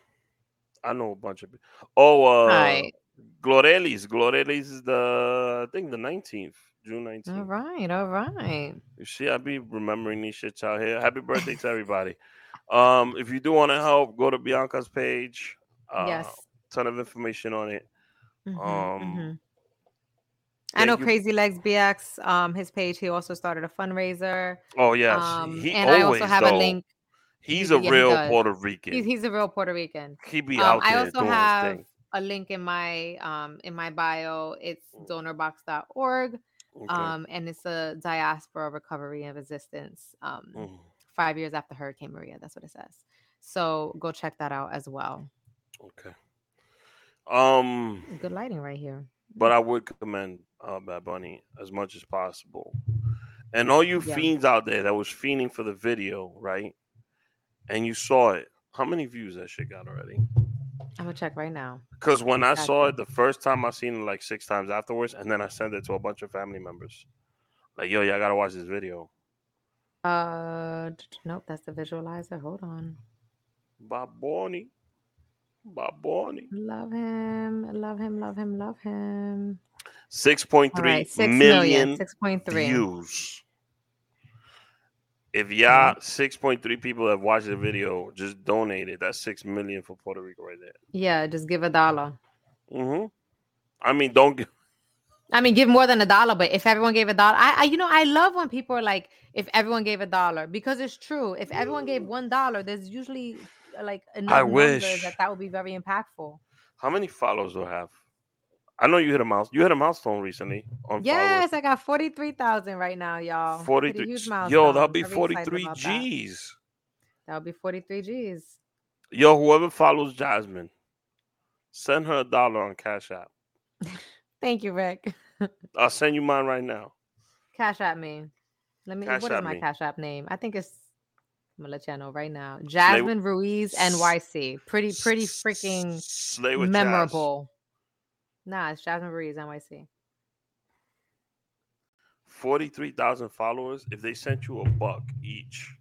Speaker 3: I know a bunch of. people. Oh, uh,
Speaker 2: right.
Speaker 3: Glorelis. Glorelis is the I think the 19th, June 19th.
Speaker 2: All right. All right.
Speaker 3: You see, I be remembering these shits out here. Happy birthday to everybody. Um, if you do want to help, go to Bianca's page. Uh,
Speaker 2: yes.
Speaker 3: ton of information on it.
Speaker 2: Mhm,
Speaker 3: um,
Speaker 2: mhm. I know
Speaker 3: you-
Speaker 2: Crazy Legs BX, um, his page. He also started a fundraiser.
Speaker 3: Oh yes,
Speaker 2: Um,
Speaker 3: he
Speaker 2: and I
Speaker 3: always
Speaker 2: also have
Speaker 3: though,
Speaker 2: a link.
Speaker 3: He's
Speaker 2: Yeah,
Speaker 3: a
Speaker 2: he
Speaker 3: real
Speaker 2: does.
Speaker 3: Puerto Rican.
Speaker 2: He's, he's a real Puerto Rican.
Speaker 3: he be
Speaker 2: Um,
Speaker 3: out
Speaker 2: I also
Speaker 3: doing his
Speaker 2: have
Speaker 3: thing.
Speaker 2: a link in my um in my bio. It's donorbox.org.
Speaker 3: Okay.
Speaker 2: Um, and it's a diaspora recovery and resistance. Um,
Speaker 3: Mm,
Speaker 2: five years after Hurricane Maria. That's what it says. So go check that out as well.
Speaker 3: okay. Um,
Speaker 2: Good lighting right here.
Speaker 3: but I would commend uh, Bad Bunny as much as possible. And all you
Speaker 2: Yeah.
Speaker 3: fiends out there that was fiending for the video, right? And you saw it. How many views that shit got already?
Speaker 2: I'm gonna check right now.
Speaker 3: Because when I saw it the first time, I seen it like six times afterwards, and then I sent it to a bunch of family members. Like, yo, y'all gotta watch this video.
Speaker 2: Uh, nope, that's the visualizer. Hold on.
Speaker 3: Bob Bonnie. Bob Bonnie.
Speaker 2: Love him, love him, love him, love him.
Speaker 3: Six point
Speaker 2: All
Speaker 3: three
Speaker 2: right, six
Speaker 3: million
Speaker 2: million, six point three.
Speaker 3: views. If y'all six point three people have watched the video, just donate it. That's six million for Puerto Rico right there.
Speaker 2: Yeah, just give a dollar.
Speaker 3: hmm I mean, don't give.
Speaker 2: I mean, give more than a dollar, but if everyone gave a dollar, I, I, you know, I love when people are like, if everyone gave a dollar, because it's true. If everyone gave one dollar, there's usually like enough numbers
Speaker 3: wish.
Speaker 2: that that would be very impactful.
Speaker 3: How many follows do I have? I know you hit a mouse. You hit a milestone recently on
Speaker 2: Yes, I got forty three thousand right now, y'all.
Speaker 3: 43.
Speaker 2: huge
Speaker 3: Yo, that'll be forty three
Speaker 2: about that.
Speaker 3: G's.
Speaker 2: That'll be forty three G's.
Speaker 3: Yo, whoever follows Jasmine, send her a dollar on Cash App.
Speaker 2: Thank you, Rick.
Speaker 3: I'll send you mine right now.
Speaker 2: Cash App me. Let me.
Speaker 3: Cash
Speaker 2: what is my
Speaker 3: me.
Speaker 2: Cash App name? I think it's. I'm gonna let you know right now. Jasmine Ruiz NYC. Pretty, pretty freaking
Speaker 3: Slay with Jazz.
Speaker 2: memorable. Nah, it's Jasmine Ruiz NYC.
Speaker 3: 43,000 followers. If they sent you a buck each,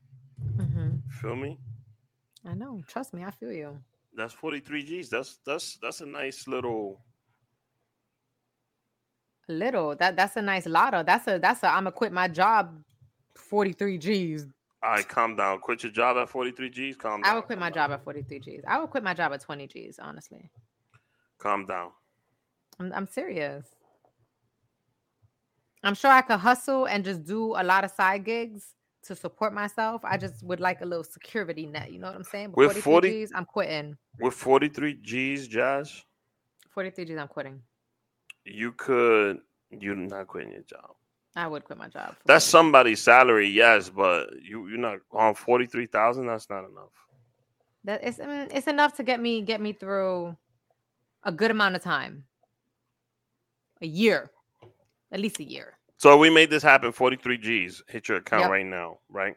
Speaker 2: mm-hmm.
Speaker 3: feel me?
Speaker 2: I know. Trust me, I feel you.
Speaker 3: That's 43 G's. That's that's that's a nice little
Speaker 2: little. That that's a nice lotto. That's a that's a. I'm gonna quit my job. Forty three G's.
Speaker 3: all right, calm down. Quit your job at 43 G's. Calm down.
Speaker 2: I would quit my job at forty three G's. I would quit my job at twenty G's. Honestly,
Speaker 3: Calm down.
Speaker 2: I'm I'm serious. I'm sure I could hustle and just do a lot of side gigs to support myself. I just would like a little security net. You know what I'm saying? But
Speaker 3: With
Speaker 2: 43
Speaker 3: 40
Speaker 2: G's, I'm quitting.
Speaker 3: With 43 G's, Jazz,
Speaker 2: 43 G's, I'm quitting.
Speaker 3: You could you're not quitting your job.
Speaker 2: I would quit my job.
Speaker 3: That's
Speaker 2: 40.
Speaker 3: somebody's salary, yes, but you you're not on 43,000. That's not enough.
Speaker 2: That it's it's enough to get me get me through a good amount of time. A year. At least a year.
Speaker 3: So we made this happen. Forty three G's hit your account
Speaker 2: Yep.
Speaker 3: right now, right?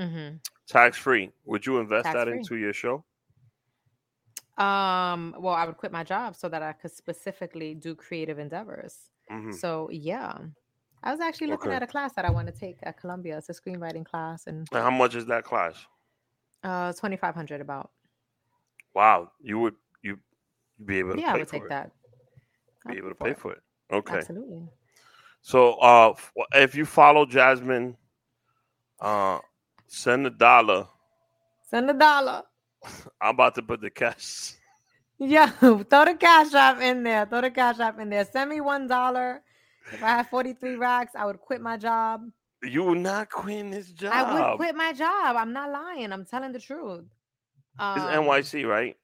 Speaker 2: Mm-hmm.
Speaker 3: Tax free. Would you invest that
Speaker 2: Tax-free.
Speaker 3: into your show?
Speaker 2: Um, well, I would quit my job so that I could specifically do creative endeavors.
Speaker 3: hmm
Speaker 2: So yeah. I was actually looking
Speaker 3: Okay.
Speaker 2: at a class that I want to take at Columbia. It's a screenwriting class and
Speaker 3: And how much is that class?
Speaker 2: uh twenty five hundred about.
Speaker 3: Wow, you would you you'd be able to
Speaker 2: Yeah, I would take
Speaker 3: it.
Speaker 2: that.
Speaker 3: Be
Speaker 2: I'd
Speaker 3: able to pay for it. Okay.
Speaker 2: Absolutely.
Speaker 3: So uh if you follow Jasmine, uh send a dollar.
Speaker 2: Send a dollar.
Speaker 3: I'm about to put the cash.
Speaker 2: Yeah, throw the cash app in there. Throw the cash app in there. Send me one dollar. If I had 43 racks, I would quit my job.
Speaker 3: You will not quit this job.
Speaker 2: I would quit my job. I'm not lying. I'm telling the truth.
Speaker 3: It's
Speaker 2: Um,
Speaker 3: NYC, right?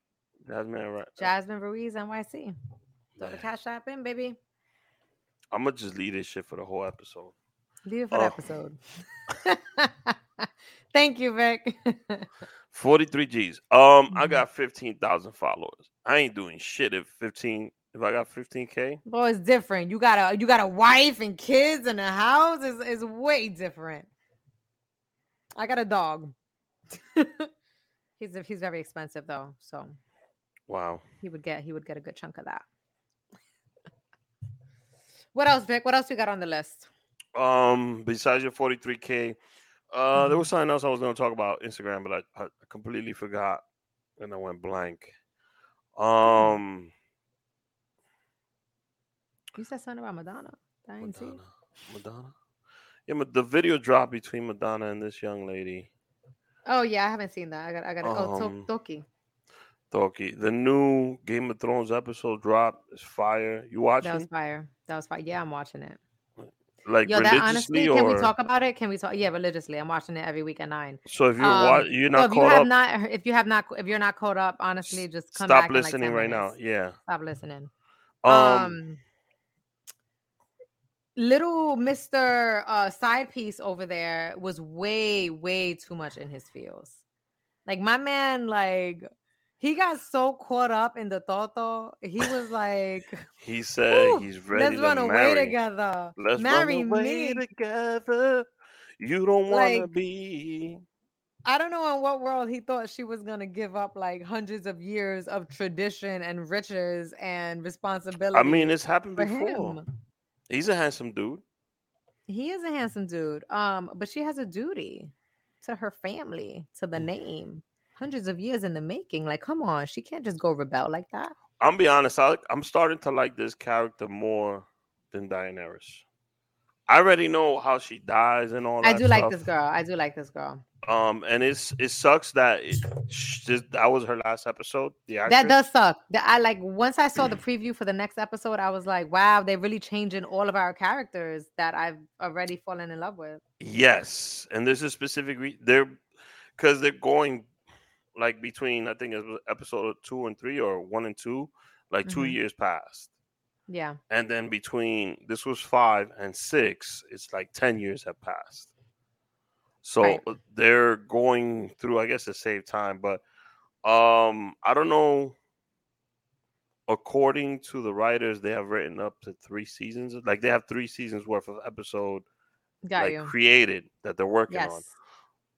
Speaker 3: Jasmine, right?
Speaker 2: Jasmine Ruiz, NYC. Throw the cash app in, baby.
Speaker 3: I'm gonna just leave this shit for the whole episode.
Speaker 2: Leave it for
Speaker 3: Oh.
Speaker 2: the episode. Thank you, Vic.
Speaker 3: 43 G's. Um, I
Speaker 2: Mhm.
Speaker 3: got 15,000 followers. I ain't doing shit if 15 if I got 15k.
Speaker 2: Boy, it's different. You got a you got a wife and kids and a house. is is way different. I got a dog. he's he's very expensive though, so
Speaker 3: Wow.
Speaker 2: he would get he would get a good chunk of that. what else, Vic? What else we got on the list?
Speaker 3: Um, besides your 43k, uh, there
Speaker 2: Mhm.
Speaker 3: was something else I was gonna talk about Instagram, but I, I completely forgot and I went blank. Um,
Speaker 2: You said something about Madonna. I didn't see.
Speaker 3: Madonna. Madonna. Yeah, but the video dropped between Madonna and this young lady,
Speaker 2: Oh yeah, I haven't seen that. I got I got oh
Speaker 3: Um,
Speaker 2: to- Toki.
Speaker 3: Toki. The new Game of Thrones episode dropped. It's fire. You watching?
Speaker 2: That was fire. That was fire. Yeah, I'm watching it.
Speaker 3: Like
Speaker 2: Yo, that honestly,
Speaker 3: or
Speaker 2: can we talk about it? Can we talk? Yeah, religiously. I'm watching it every week at nine.
Speaker 3: so if you're
Speaker 2: um,
Speaker 3: wa- you're
Speaker 2: So
Speaker 3: not
Speaker 2: if you
Speaker 3: caught
Speaker 2: have
Speaker 3: up,
Speaker 2: not, if you have not, if you're not caught up, honestly, just come
Speaker 3: stop
Speaker 2: like,
Speaker 3: listening
Speaker 2: 10
Speaker 3: right now. Yeah.
Speaker 2: Stop listening.
Speaker 3: Um,
Speaker 2: Um, little Mister uh, side piece over there was way, way too much in his feels. Like my man, like he got so caught up in the toto. He was like,
Speaker 3: he said he's ready
Speaker 2: "Let's
Speaker 3: to
Speaker 2: run away together.
Speaker 3: Let's
Speaker 2: marry
Speaker 3: run away
Speaker 2: me."
Speaker 3: together. You don't want to
Speaker 2: Like,
Speaker 3: be.
Speaker 2: I don't know in what world he thought she was gonna give up like hundreds of years of tradition and riches and responsibility.
Speaker 3: I mean, it's happened before.
Speaker 2: him.
Speaker 3: He's a handsome dude.
Speaker 2: He is a handsome dude. Um, but she has a duty to her family, to
Speaker 3: Mm.
Speaker 2: the name. Hundreds of years in the making. Like, come on, she can't just go rebel like that.
Speaker 3: I'm be honest. I, I'm starting to like this character more than Daenerys. I already know how she dies and all that.
Speaker 2: I do like this girl. I do like this girl.
Speaker 3: Um, and it's it sucks that it, just, that was her last episode. The
Speaker 2: That does suck. That I like once I saw the preview for the next episode, I was like, wow, they're really changing all of our characters that I've already fallen in love with.
Speaker 3: Yes, and there's a specific re- they're because they're going like between I think it was episode two and three or one and two, like two
Speaker 2: Mhm.
Speaker 3: years passed,
Speaker 2: Yeah.
Speaker 3: and then between this was five and six, it's like ten years have passed. So
Speaker 2: Right.
Speaker 3: uh, they're going through, I guess, to save time, but um, I don't know. According to the writers, they have written up to three seasons. Like they have three seasons worth of episode
Speaker 2: Got
Speaker 3: like
Speaker 2: you.
Speaker 3: created that they're working
Speaker 2: Yes.
Speaker 3: on.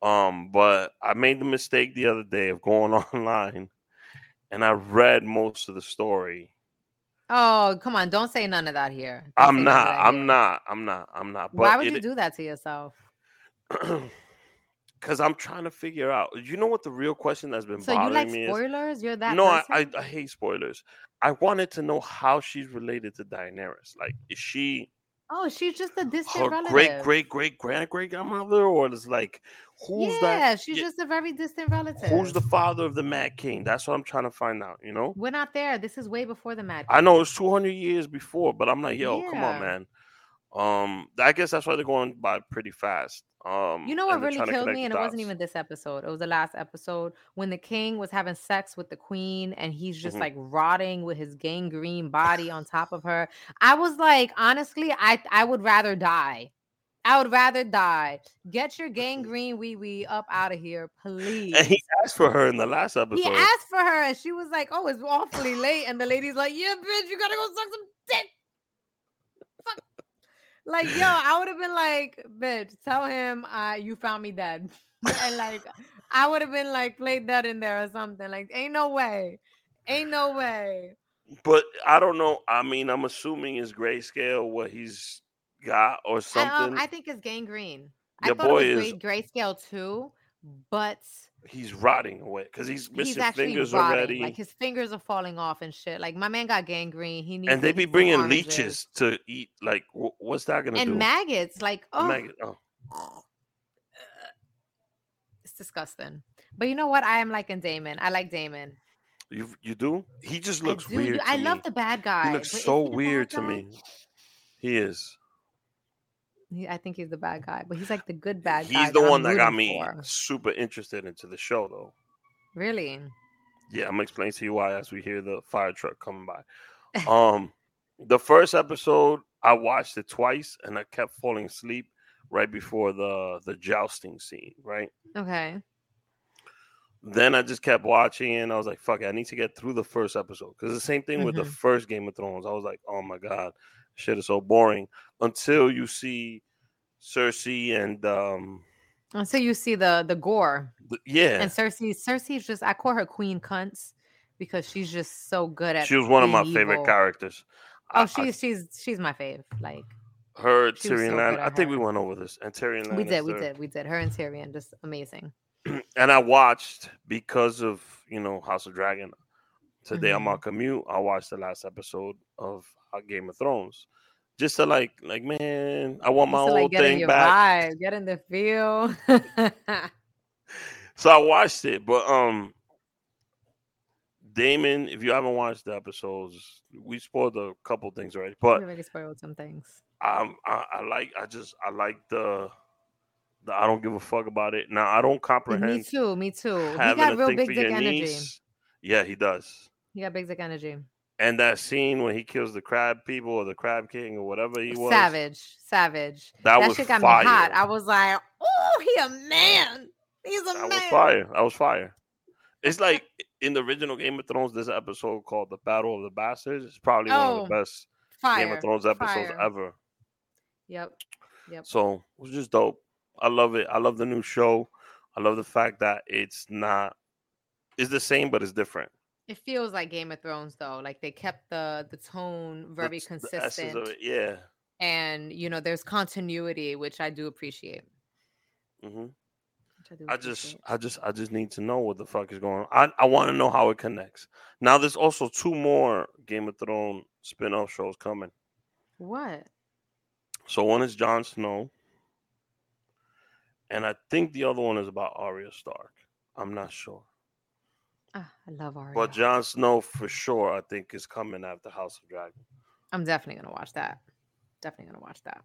Speaker 3: Um, but I made the mistake the other day of going online and I read most of the story.
Speaker 2: Oh, come on. Don't say none of that here. Don't
Speaker 3: I'm not,
Speaker 2: that
Speaker 3: I'm
Speaker 2: here.
Speaker 3: not, I'm not, I'm not.
Speaker 2: Why would
Speaker 3: it,
Speaker 2: you do that to yourself?
Speaker 3: Because I'm trying to figure out. You know what the real question that's been
Speaker 2: So you
Speaker 3: bothering
Speaker 2: like
Speaker 3: me
Speaker 2: spoilers? You're that
Speaker 3: No, I, I? I hate spoilers. I wanted to know how she's related to Daenerys. Like, is she
Speaker 2: Oh, she's just a distant
Speaker 3: her
Speaker 2: relative.
Speaker 3: great great great grand great grandmother, or is like who's
Speaker 2: yeah,
Speaker 3: that? Yeah, she's
Speaker 2: just a very distant relative.
Speaker 3: Who's the father of the Mad King? That's what I'm trying to find out. You know.
Speaker 2: We're not there. This is way before the Mad. King.
Speaker 3: I know it's 200 years before, but I'm like, yo, come on, man. Um, I guess that's why they're going by pretty fast. Um,
Speaker 2: You know what really killed me, and it wasn't even this episode. It was the last episode when the king was having sex with the queen, and he's just
Speaker 3: Mhm.
Speaker 2: like rotting with his gangrene body on top of her. I was like, honestly, I I would rather die I would rather die. Get your gangrene wee wee up out of here, please.
Speaker 3: And he asked for her in the last episode.
Speaker 2: He asked for her, and she was like, "Oh, it's awfully late." And the lady's like, "Yeah, bitch, you gotta go suck some dick." Fuck. Like, yo, I would have been like, "Bitch, tell him uh, you found me dead," and like, I would have been like, played dead in there or something. Like, ain't no way, ain't no way.
Speaker 3: But I don't know. I mean, I'm assuming it's grayscale what he's got or
Speaker 2: I, um,
Speaker 3: something.
Speaker 2: I think it's gangrene.
Speaker 3: Your
Speaker 2: I thought
Speaker 3: boy
Speaker 2: it was
Speaker 3: is-
Speaker 2: grayscale too, but
Speaker 3: he's rotting away because he's
Speaker 2: he's
Speaker 3: missing
Speaker 2: actually
Speaker 3: fingers
Speaker 2: rotting.
Speaker 3: already.
Speaker 2: Like his fingers are falling off and shit. Like my man got gangrene. He needs
Speaker 3: and they be bringing leeches to eat. Like, wh- what's that gonna
Speaker 2: and
Speaker 3: do?
Speaker 2: And maggots. Like oh,
Speaker 3: Maggot- oh.
Speaker 2: it's disgusting. But you know what? I am liking Daemon. I like Daemon.
Speaker 3: You you do? He just
Speaker 2: I
Speaker 3: looks
Speaker 2: do,
Speaker 3: weird.
Speaker 2: I
Speaker 3: me.
Speaker 2: love the bad guy.
Speaker 3: He looks so
Speaker 2: he the bad
Speaker 3: weird to me. He is.
Speaker 2: He- I think he's the bad guy, but he's like the good bad guy.
Speaker 3: He's the
Speaker 2: I'm
Speaker 3: one that got me
Speaker 2: for.
Speaker 3: super interested into the show, though.
Speaker 2: Really?
Speaker 3: Yeah, I'm gonna explain to you why as we hear the fire truck coming by. Um, the first episode I watched it twice, and I kept falling asleep right before the the jousting scene. Right.
Speaker 2: Okay.
Speaker 3: Then I just kept watching, and I was like, "Fuck it, I need to get through the first episode." Because the same thing with the
Speaker 2: Mhm.
Speaker 3: first Game of Thrones, I was like, "Oh my god, shit is so boring." Until you see Cersei and um,
Speaker 2: so you see the the gore.
Speaker 3: the, yeah,
Speaker 2: And Cersei, Cersei's just I call her Queen Cunts because she's just so good at
Speaker 3: she was one of my
Speaker 2: being
Speaker 3: favorite characters.
Speaker 2: Oh,
Speaker 3: I- I-
Speaker 2: she's she's she's my fave. Like
Speaker 3: her Tyrion
Speaker 2: so
Speaker 3: Lannister. I think we went over this, and Tyrion Lannister.
Speaker 2: we did, we did, we did. Her and Tyrion, just amazing.
Speaker 3: and I watched because of you know House of Dragon. Today on
Speaker 2: Mm-hmm.
Speaker 3: my commute, I watched the last episode of uh, Game of Thrones, just to like, like man, I want my
Speaker 2: to, like,
Speaker 3: old thing back.
Speaker 2: vibe, get in the feel.
Speaker 3: So I watched it, but um, Daemon, if you haven't watched the episodes, we spoiled a couple things already, but
Speaker 2: we already spoiled some things.
Speaker 3: um, I, I like, I just, I like the, the I don't give a fuck about it. Now I don't comprehend.
Speaker 2: Me too, me too. He got real big dick energy.
Speaker 3: Yeah, he does.
Speaker 2: He got big dick energy.
Speaker 3: And that scene when he kills the crab people or the crab king or whatever he was,
Speaker 2: Savage, savage.
Speaker 3: That
Speaker 2: That,
Speaker 3: was
Speaker 2: shit got
Speaker 3: fire.
Speaker 2: me hot. I was like, oh, he a man. He's a
Speaker 3: that
Speaker 2: man.
Speaker 3: was fire. That was fire. It's like in the original Game of Thrones, this episode called "The Battle of the Bastards." It's probably one of
Speaker 2: Oh,
Speaker 3: the best
Speaker 2: Fire.
Speaker 3: Game of Thrones episodes
Speaker 2: fire.
Speaker 3: ever.
Speaker 2: Yep. Yep.
Speaker 3: So it was just dope. I love it. I love the new show. I love the fact that it's not. It's the same, but it's different.
Speaker 2: It feels like Game of Thrones though. Like they kept the the tone very
Speaker 3: the essence
Speaker 2: consistent.
Speaker 3: of it, yeah.
Speaker 2: and you know, there's continuity, which I do appreciate.
Speaker 3: hmm
Speaker 2: Which I, do
Speaker 3: I just. I just, I just need to know what the fuck is going on. I, I want to know how it connects. Now, there's also two more Game of Thrones spin-off shows coming.
Speaker 2: what?
Speaker 3: So one is Jon Snow, and I think the other one is about Arya Stark. I'm not sure,
Speaker 2: Ah, I love Arya.
Speaker 3: but Jon Snow for sure. I think is coming after House of Dragon.
Speaker 2: I'm definitely gonna watch that. Definitely gonna watch that.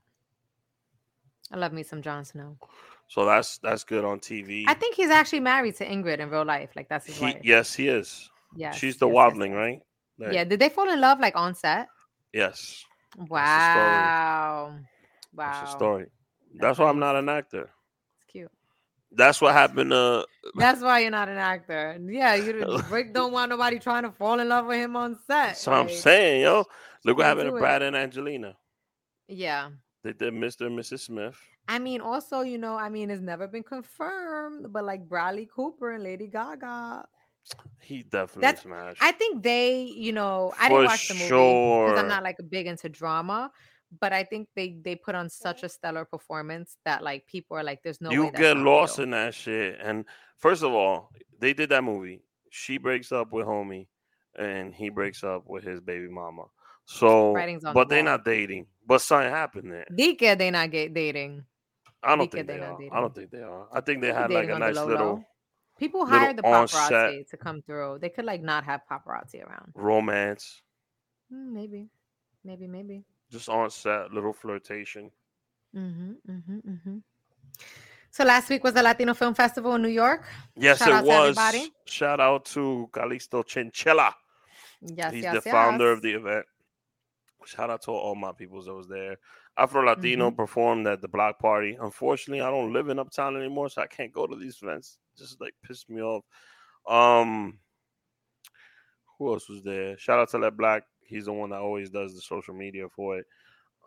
Speaker 2: I love me some Jon Snow.
Speaker 3: So that's that's good on TV.
Speaker 2: I think he's actually married to Ygritte in real life. Like that's his
Speaker 3: he,
Speaker 2: wife.
Speaker 3: yes, he is.
Speaker 2: Yeah.
Speaker 3: She's the Wildling, right? That-
Speaker 2: Yeah. Did they fall in love like on set?
Speaker 3: Yes.
Speaker 2: Wow. Wow.
Speaker 3: That's the story.
Speaker 2: That's
Speaker 3: That's why I'm not an actor. That's what happened Uh,
Speaker 2: That's why you're not an actor. Yeah, you Rick don't want nobody trying to fall in love with him on set.
Speaker 3: That's what I'm saying, yo. Look what happened to
Speaker 2: it.
Speaker 3: Brad and Angelina.
Speaker 2: Yeah.
Speaker 3: They did Mr. and Mrs. Smith.
Speaker 2: I mean, also, you know, I mean, it's never been confirmed, but like Bradley Cooper and Lady Gaga.
Speaker 3: He definitely
Speaker 2: That's-
Speaker 3: smashed.
Speaker 2: I think they, you know, I
Speaker 3: For
Speaker 2: didn't watch the movie because
Speaker 3: sure.
Speaker 2: I'm not like a big into drama, but I think they they put on such a stellar performance that like people are like, there's no
Speaker 3: you get lost
Speaker 2: real.
Speaker 3: in that shit. And first of all, they did that movie. She breaks up with homie, and he breaks up with his baby mama. So,
Speaker 2: on the
Speaker 3: but they're not dating. But something happened there.
Speaker 2: Dike they not get dating.
Speaker 3: I don't
Speaker 2: Dike
Speaker 3: think
Speaker 2: they
Speaker 3: they are. I don't think they are. I think they
Speaker 2: They
Speaker 3: had like a nice
Speaker 2: low
Speaker 3: little
Speaker 2: low. People
Speaker 3: little
Speaker 2: hire the paparazzi to come through. They could like not have paparazzi around.
Speaker 3: romance,
Speaker 2: Mm, maybe, maybe, maybe.
Speaker 3: Just on set, little flirtation.
Speaker 2: Mm-hmm, mm-hmm, mm-hmm. So last week was the Latino Film Festival in New York.
Speaker 3: Yes,
Speaker 2: Shout
Speaker 3: it was.
Speaker 2: everybody.
Speaker 3: Shout out to Calixto Chinchilla.
Speaker 2: Yes,
Speaker 3: He's
Speaker 2: yes,
Speaker 3: the founder of the event. Shout out to all my peoples that was there. Afro Latino
Speaker 2: Mm-hmm.
Speaker 3: performed at the block party. Unfortunately, I don't live in Uptown anymore, so I can't go to these events. Just like pissed me off. Um, who else was there? Shout out to that Black. He's the one that always does the social media for it.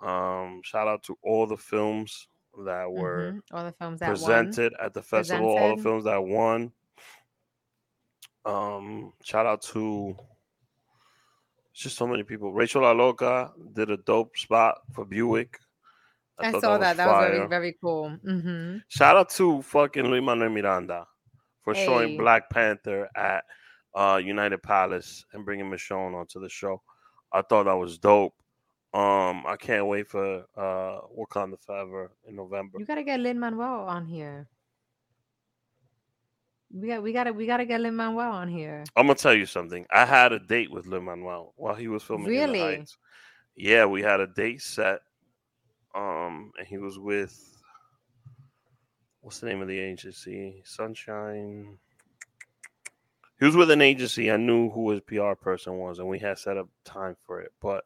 Speaker 3: Um, shout out to all the films that were
Speaker 2: Mhm. all the films that won.
Speaker 3: presented at the festival, all the films that won. Um, shout out to just so many people. Rachel La did a dope spot for Buick.
Speaker 2: I,
Speaker 3: thought
Speaker 2: saw that. That was very
Speaker 3: fire.
Speaker 2: very cool. hmm
Speaker 3: Shout out to fucking Luis Manuel Miranda for showing Black Panther at uh, United Palace and bringing Michonne onto the show. I thought that was dope. Um, I can't wait for uh, Wakanda Forever in November.
Speaker 2: You gotta get Lin Manuel on here. We got we gotta we gotta get Lin Manuel on here.
Speaker 3: I'm gonna tell you something. I had a date with Lin Manuel while he was filming. In
Speaker 2: Really?
Speaker 3: Yeah, we had a date set. Um, and he was with what's the name of the agency? Sunshine. He was with an agency. I knew who his PR person was, and we had set up time for it. But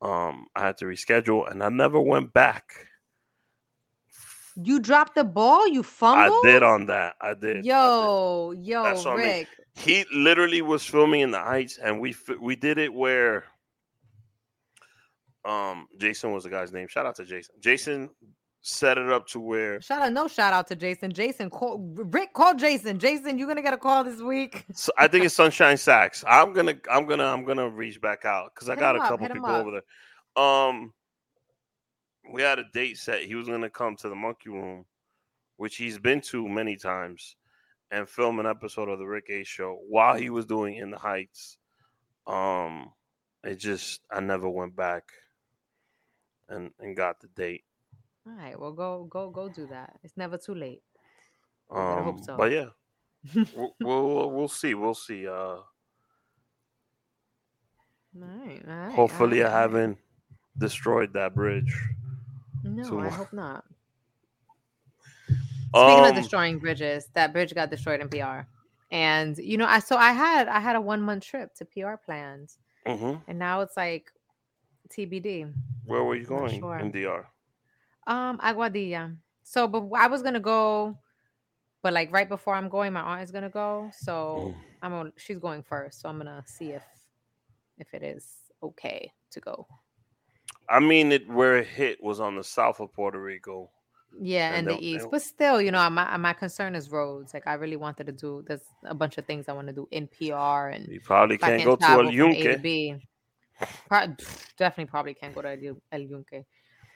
Speaker 3: um, I had to reschedule, and I never went back.
Speaker 2: You dropped the ball. You fumbled.
Speaker 3: I did on that. I did. I did.
Speaker 2: Yo, yo,
Speaker 3: That's what I mean.
Speaker 2: Rick.
Speaker 3: he literally was filming in the heights and we we did it where um jason was the guy's name shout out to jason jason set it up to where
Speaker 2: Shout out, no shout out to Jason. Jason, call Rick. Call Jason. Jason, you're gonna get a call this week.
Speaker 3: so i think it's sunshine Sachs i'm gonna i'm gonna i'm gonna reach back out because i
Speaker 2: Hit
Speaker 3: got a
Speaker 2: up,
Speaker 3: couple people over there um we had a date set he was gonna come to the monkey room which he's been to many times and film an episode of the rick h show while he was doing in the heights um it just i never went back and and got the date
Speaker 2: All right, well, go go go do that. It's never too late. better hope
Speaker 3: um
Speaker 2: so.
Speaker 3: but yeah we'll, we'll we'll see we'll see uh
Speaker 2: All right, all right,
Speaker 3: hopefully
Speaker 2: all
Speaker 3: i haven't destroyed that bridge
Speaker 2: No, I hope not. Speaking
Speaker 3: um,
Speaker 2: of destroying bridges, that bridge got destroyed in PR. And you know, I so I had I had a one month trip to PR plans,
Speaker 3: mhm.
Speaker 2: and now it's like TBD.
Speaker 3: where were you going
Speaker 2: sure.
Speaker 3: in dr
Speaker 2: Um, Aguadilla. So, but I was gonna go, but like right before I'm going, my aunt is gonna go. So
Speaker 3: Mm.
Speaker 2: I'm on. She's going first, so I'm gonna see if if it is okay to go.
Speaker 3: i mean it where it hit was on the south of puerto rico
Speaker 2: Yeah,
Speaker 3: And
Speaker 2: and the
Speaker 3: they'll-
Speaker 2: east,
Speaker 3: they'll-
Speaker 2: but still, you know, my my concern is roads. Like I really wanted to do. There's a bunch of things I want to do in PR, and
Speaker 3: you probably can't
Speaker 2: can
Speaker 3: go to el
Speaker 2: from A to
Speaker 3: yunque
Speaker 2: pro- definitely probably can't go to El Yunque.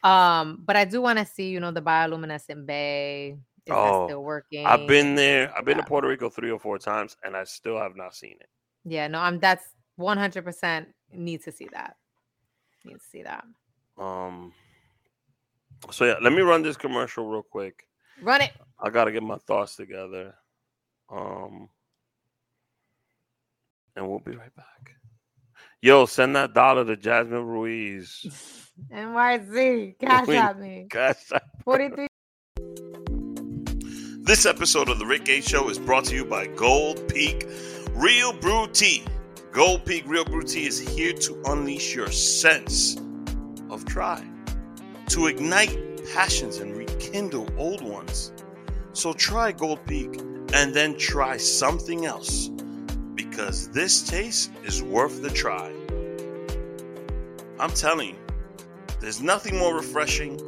Speaker 2: Um, but I do want to see, you know, the bioluminescent bay. Is that
Speaker 3: Oh,
Speaker 2: still working?
Speaker 3: i've been there i've been to puerto rico three or four times and i still have not seen it
Speaker 2: Yeah, no, I'm that's 100% need to see that. Need to see that.
Speaker 3: um so yeah let me run this commercial real quick
Speaker 2: Run it.
Speaker 3: I gotta get my thoughts together. Um, and we'll be right back. Yo, send that dollar to Jasmine Ruiz.
Speaker 2: NYC, cash
Speaker 3: Wait.
Speaker 2: at me.
Speaker 3: Gosh,
Speaker 2: 43.
Speaker 3: This episode of the Rick H Show is brought to you by Gold Peak Real Brew Tea. Gold Peak Real Brew Tea is here to unleash your sense of try, to ignite passions and rekindle old ones. So try Gold Peak and then try something else because this taste is worth the try. I'm telling you, there's nothing more refreshing,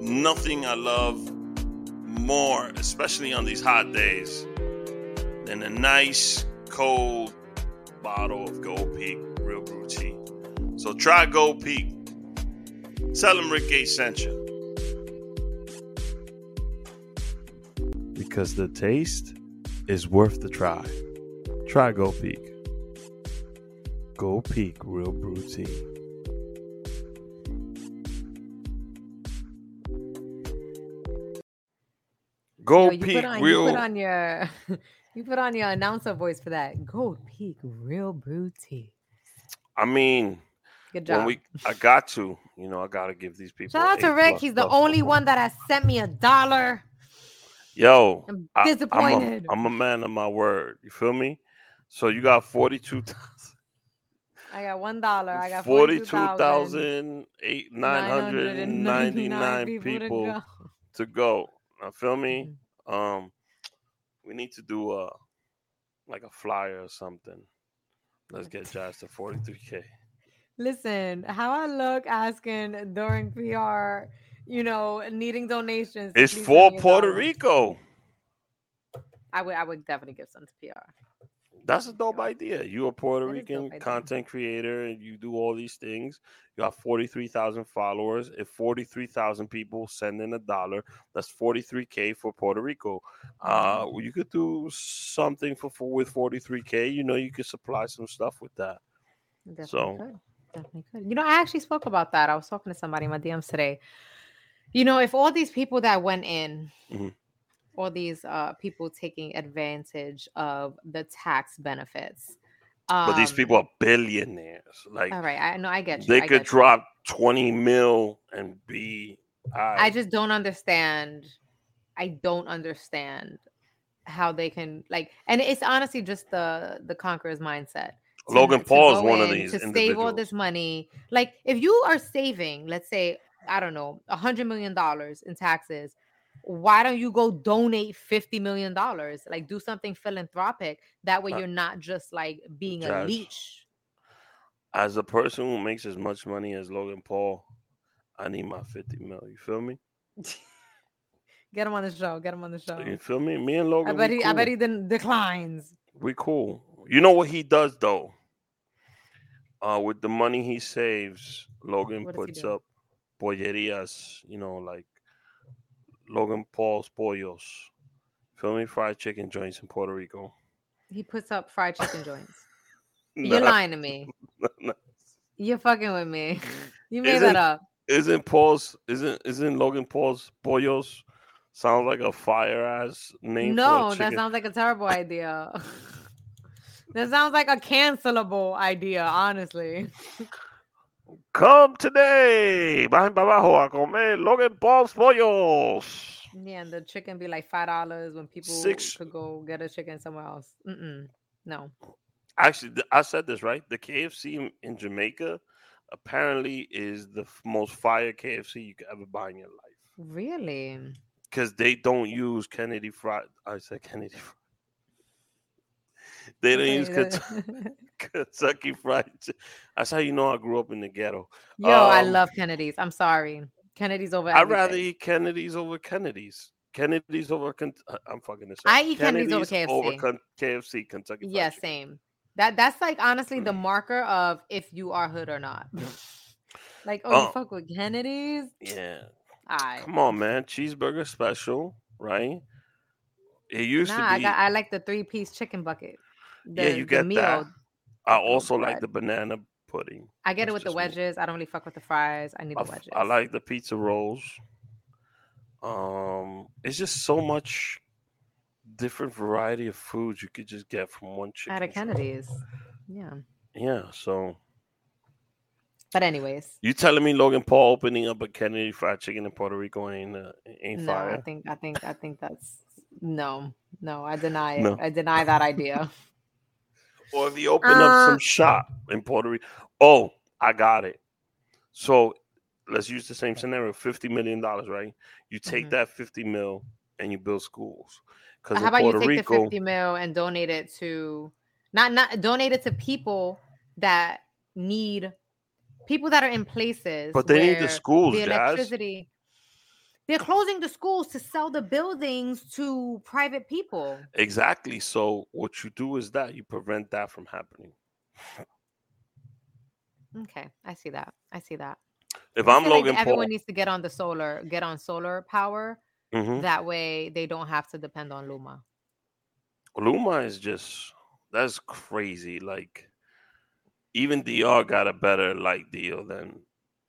Speaker 3: nothing I love more, especially on these hot days, than a nice cold bottle of Gold Peak Real Brew Tea. So try Gold Peak. Tell them Rick sent you. Because the taste is worth the try. Try Gold Peak. Gold Peak Real Brew Tea.
Speaker 2: Yo,
Speaker 3: Gold Peak
Speaker 2: on
Speaker 3: Real.
Speaker 2: you put on your you put on your announcer voice for that. Gold Peak Real Brew Tea.
Speaker 3: I mean,
Speaker 2: Good
Speaker 3: when
Speaker 2: job.
Speaker 3: we, I got to, you know, I got to give these people.
Speaker 2: Shout out to Rick.
Speaker 3: plus
Speaker 2: He's the only
Speaker 3: plus.
Speaker 2: one that has sent me a dollar.
Speaker 3: Yo,
Speaker 2: I'm
Speaker 3: I- I'm a-
Speaker 2: disappointed.
Speaker 3: I'm a, man of my word. You feel me? So you got forty two thousand.
Speaker 2: I got one dollar. I got
Speaker 3: Forty-two
Speaker 2: 42,000.
Speaker 3: thousand eight nine hundred and ninety-nine
Speaker 2: 999
Speaker 3: people
Speaker 2: to
Speaker 3: to
Speaker 2: go.
Speaker 3: Now, feel me?
Speaker 2: Mhm.
Speaker 3: Um, we need to do a like a flyer or something. Let's get Jazz to forty-three k.
Speaker 2: Listen, how I look asking during PR, you know, needing donations.
Speaker 3: It's for
Speaker 2: send me a
Speaker 3: Puerto. Rico.
Speaker 2: I would, I would definitely give some to PR.
Speaker 3: That's a dope idea. You're a Puerto
Speaker 2: That is dope
Speaker 3: Rican content creator and you do all these things. You got 43,000 followers. If 43,000 people send in a dollar, that's 43K for Puerto Rico. Uh,
Speaker 2: Mm-hmm.
Speaker 3: you could do something for, for with 43K. You know, you could supply some stuff with that.
Speaker 2: Definitely
Speaker 3: So-
Speaker 2: could. Definitely could. You know, I actually spoke about that. I was talking to somebody in my DMs today. You know, if all these people that went in,
Speaker 3: Mhm.
Speaker 2: All these uh people taking advantage of the tax benefits. Um,
Speaker 3: But these people are billionaires. Like,
Speaker 2: all right, I know I get you.
Speaker 3: they
Speaker 2: I
Speaker 3: could
Speaker 2: get you.
Speaker 3: drop 20 mil and be.
Speaker 2: I just don't understand. I don't understand how they can like, and it's honestly just the the conqueror's mindset. to-
Speaker 3: Logan Paul is one of these
Speaker 2: to save all this money. Like, if you are saving, let's say, I don't know, a hundred million dollars in taxes, why don't you go donate fifty million dollars? Like, do something philanthropic. That way,
Speaker 3: Uh,
Speaker 2: you're not just like being a
Speaker 3: Jazz.
Speaker 2: leech.
Speaker 3: as a person who makes as much money as Logan Paul, I need my 50 mil. You feel me?
Speaker 2: Get him on the show. Get him on the show.
Speaker 3: You feel me? Me and Logan.
Speaker 2: I bet he. I bet
Speaker 3: cool.
Speaker 2: he then declines.
Speaker 3: We cool. You know what he does though? Uh, with the money he saves, Logan
Speaker 2: What does he
Speaker 3: puts up pollerias. You know, like Logan Paul's pollos. Feel me? Fried chicken joints in Puerto Rico.
Speaker 2: He puts up fried chicken joints. You're
Speaker 3: Nah,
Speaker 2: lying to me.
Speaker 3: nah.
Speaker 2: You're fucking with me. You made
Speaker 3: Isn't-
Speaker 2: that up.
Speaker 3: Isn't Paul's? Isn't isn't Logan Paul's pollos? Sounds like a fire ass name. for
Speaker 2: No, that sounds like a terrible idea. that sounds like a cancelable idea, honestly.
Speaker 3: Come today, bajen para abajo a comer Logan Paul's pollos.
Speaker 2: Yeah, and the chicken be like five dollars when people
Speaker 3: Six-
Speaker 2: could go get a chicken somewhere else. Mm-mm. No.
Speaker 3: Actually, I said this right. The KFC in- Jamaica apparently is the most fire KFC you could ever buy in your life
Speaker 2: Really?
Speaker 3: because they don't use Kennedy fried. I said Kennedy. Fried. They don't use Kentucky, Kentucky Fried. That's how you know I grew up in the ghetto.
Speaker 2: Yo, I
Speaker 3: Um,
Speaker 2: love Kennedy's. I'm sorry. Kennedy's over
Speaker 3: I'd rather eat Kennedy's over Kennedy's. Kennedy's over. I- I'm fucking this. Up.
Speaker 2: I eat Kennedy's over
Speaker 3: over
Speaker 2: KFC.
Speaker 3: Ken- KFC, Kentucky. Fried
Speaker 2: Yeah,
Speaker 3: Chicken.
Speaker 2: same. That that's like honestly
Speaker 3: Mm.
Speaker 2: the marker of if you are hood or not. like, oh, you
Speaker 3: Oh.
Speaker 2: fuck with Kennedy's?
Speaker 3: Yeah,
Speaker 2: I
Speaker 3: come on, man. Cheeseburger special, right? It used
Speaker 2: nah,
Speaker 3: to
Speaker 2: I
Speaker 3: be.
Speaker 2: got I like the three piece chicken bucket.
Speaker 3: Yeah,
Speaker 2: The-
Speaker 3: you
Speaker 2: the
Speaker 3: get that. I also like the banana pudding.
Speaker 2: I get it with the
Speaker 3: just me.
Speaker 2: wedges. I don't really fuck with the fries. I need
Speaker 3: I,
Speaker 2: the wedges.
Speaker 3: I like the pizza rolls. Um, it's just so much different variety of foods you could just get from one chicken.
Speaker 2: at a
Speaker 3: joint.
Speaker 2: Kennedy's. Yeah.
Speaker 3: Yeah, so
Speaker 2: But anyways,
Speaker 3: you telling me Logan Paul opening up a Kennedy Fried Chicken in Puerto Rico ain't uh, ain't
Speaker 2: no, I think I think I think that's no, no, I deny it.
Speaker 3: No.
Speaker 2: I deny that idea.
Speaker 3: Or if you open up some
Speaker 2: Uh,
Speaker 3: shop in Puerto Rico. Oh, I got it. So let's use the same scenario: fifty million dollars, right? You take
Speaker 2: Mhm.
Speaker 3: that fifty mil and you build schools. Because
Speaker 2: How about
Speaker 3: Puerto
Speaker 2: you take the 50 mil and donate it to not not donate it to people that need people that are in places
Speaker 3: but they need the schools,
Speaker 2: the electricity they're closing the schools to sell the buildings to private people.
Speaker 3: Exactly. So what you do is that you prevent that from happening.
Speaker 2: Okay, I see that. I see that.
Speaker 3: If I'm Logan
Speaker 2: everyone
Speaker 3: Paul,
Speaker 2: needs to get on the solar, get on solar power.
Speaker 3: Mhm.
Speaker 2: That way they don't have to depend on Luma.
Speaker 3: Luma is just that's crazy. Like even DR got a better light deal than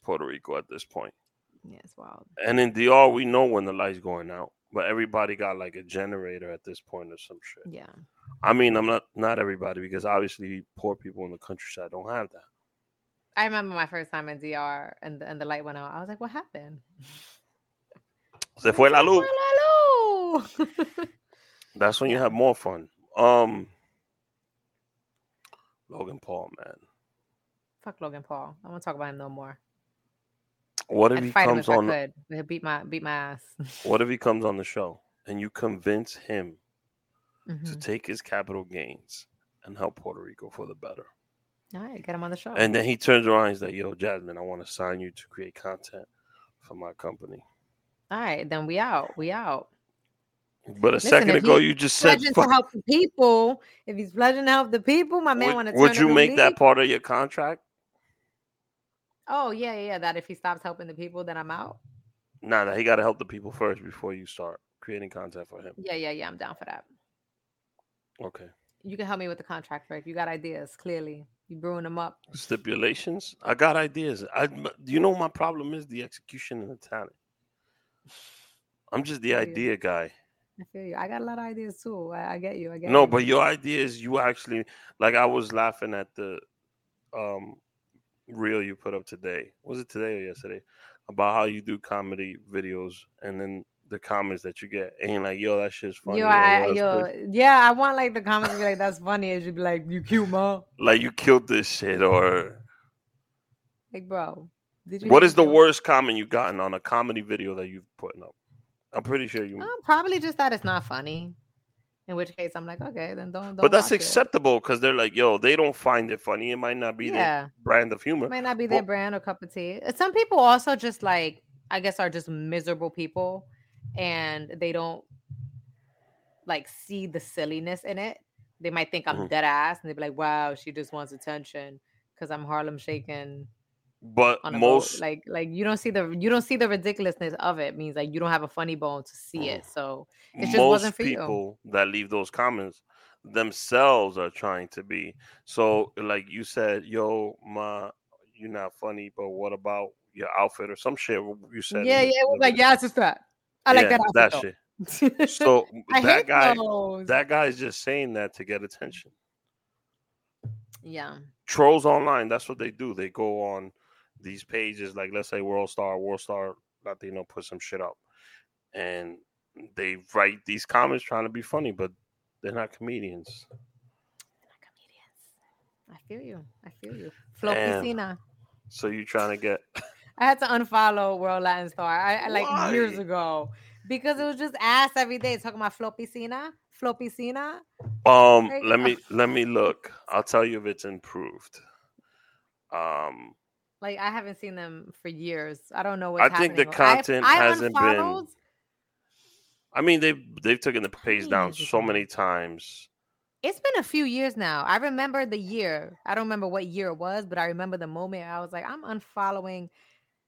Speaker 3: Puerto Rico at this point.
Speaker 2: Yeah, it's wild.
Speaker 3: And in DR, we know when the light's going out, but everybody got like a generator at this point or some shit.
Speaker 2: Yeah.
Speaker 3: I mean, I'm not not everybody because obviously poor people in the countryside don't have that.
Speaker 2: I remember my first time in DR and the, and the light went out. I was like, what happened?
Speaker 3: Se fue la luz.
Speaker 2: fue la luz.
Speaker 3: That's when you have more fun. Um, Logan Paul, man.
Speaker 2: Fuck Logan Paul. I won't talk about him no more.
Speaker 3: What if
Speaker 2: I'd
Speaker 3: he comes on?
Speaker 2: could. He'll beat my beat my ass.
Speaker 3: What if he comes on the show and you convince him to
Speaker 2: Mhm.
Speaker 3: take his capital gains and help Puerto Rico for the better?
Speaker 2: All right, get him on the show.
Speaker 3: And then he turns around, and he's like, "Yo, Jasmine, I want to sign you to create content for my company."
Speaker 2: All right, then we out. We out.
Speaker 3: But a
Speaker 2: Listen,
Speaker 3: second ago, you just said,
Speaker 2: to help the people. If he's pledging to help the people, my man want to.
Speaker 3: would you make that part of your contract?
Speaker 2: Oh yeah, yeah. That if he stops helping the people, then I'm out.
Speaker 3: Nah, nah, he got to help the people first before you start creating content for him.
Speaker 2: Yeah, yeah, yeah. I'm down for that.
Speaker 3: Okay.
Speaker 2: You can help me with the contract, Rick. You got ideas, clearly. You brewing them up.
Speaker 3: Stipulations. I got ideas. I, do you know, my problem is the execution and the talent. I'm just the
Speaker 2: feel you.
Speaker 3: idea guy.
Speaker 2: I feel you. I got a lot of ideas too. I, I get you. I get
Speaker 3: No,
Speaker 2: you.
Speaker 3: but your ideas, you actually like. I was laughing at the um reel you put up today. Was it today or yesterday? About how you do comedy videos and then the comments that you get, and you're like, "Yo, that shit's funny."
Speaker 2: yo, I,
Speaker 3: "Yo, good."
Speaker 2: yeah, I want like the comments to be like, "That's funny." It should be like, "You cute, mom."
Speaker 3: like you killed this shit, or
Speaker 2: Like, bro, did you?
Speaker 3: what the
Speaker 2: joke?
Speaker 3: worst comment you've gotten on a comedy video that you've put up? I'm pretty sure you.
Speaker 2: Um, probably just that it's not funny. In which case, I'm like, okay, then don't. don't
Speaker 3: but that's acceptable because they're like, yo, they don't find it funny. It might not be their brand of humor.
Speaker 2: it might not be their
Speaker 3: Well-
Speaker 2: brand or cup of tea. Some people also just like, I guess, are just miserable people, and they don't like see the silliness in it. They might think I'm
Speaker 3: Mhm.
Speaker 2: dead ass, and they'd be like, "Wow, she just wants attention because I'm Harlem shaking
Speaker 3: But most
Speaker 2: boat." Like, like you don't see the you don't see the ridiculousness of it. Means like you don't have a funny bone to see it. Mm. So it just
Speaker 3: most
Speaker 2: wasn't for you.
Speaker 3: that leave those comments themselves are trying to be. So, like you said, yo, ma, you're not funny, but what about your outfit or some shit you said?
Speaker 2: yeah, yeah, it was like, yeah, it's just that. I like
Speaker 3: Yeah,
Speaker 2: that outfit.
Speaker 3: shit.
Speaker 2: though."
Speaker 3: So
Speaker 2: I
Speaker 3: that
Speaker 2: hate
Speaker 3: guy,
Speaker 2: those.
Speaker 3: that guy is just saying that to get attention.
Speaker 2: yeah.
Speaker 3: Trolls online, that's what they do. They go on these pages, like let's say World Star, World Star Latino put some shit up, and they write these comments trying to be funny, but they're not comedians.
Speaker 2: comedians. I feel you. I feel you. Flo
Speaker 3: Damn.
Speaker 2: Piscina.
Speaker 3: So you're trying to get
Speaker 2: I had to unfollow World Latin Star I, I- like years ago because it was just ass every day talking about Flo Piscina. Flo Piscina.
Speaker 3: Um,
Speaker 2: Right.
Speaker 3: let me let me look. I'll tell you if it's improved. Um,
Speaker 2: Like I haven't seen them for years. I don't know what
Speaker 3: I
Speaker 2: what's
Speaker 3: think the
Speaker 2: happening. I-
Speaker 3: content
Speaker 2: I
Speaker 3: hasn't been- I mean they've they've taken the page down so many times.
Speaker 2: It's been a few years now. I remember the year. I don't remember what year it was, but I remember the moment I was like, I'm unfollowing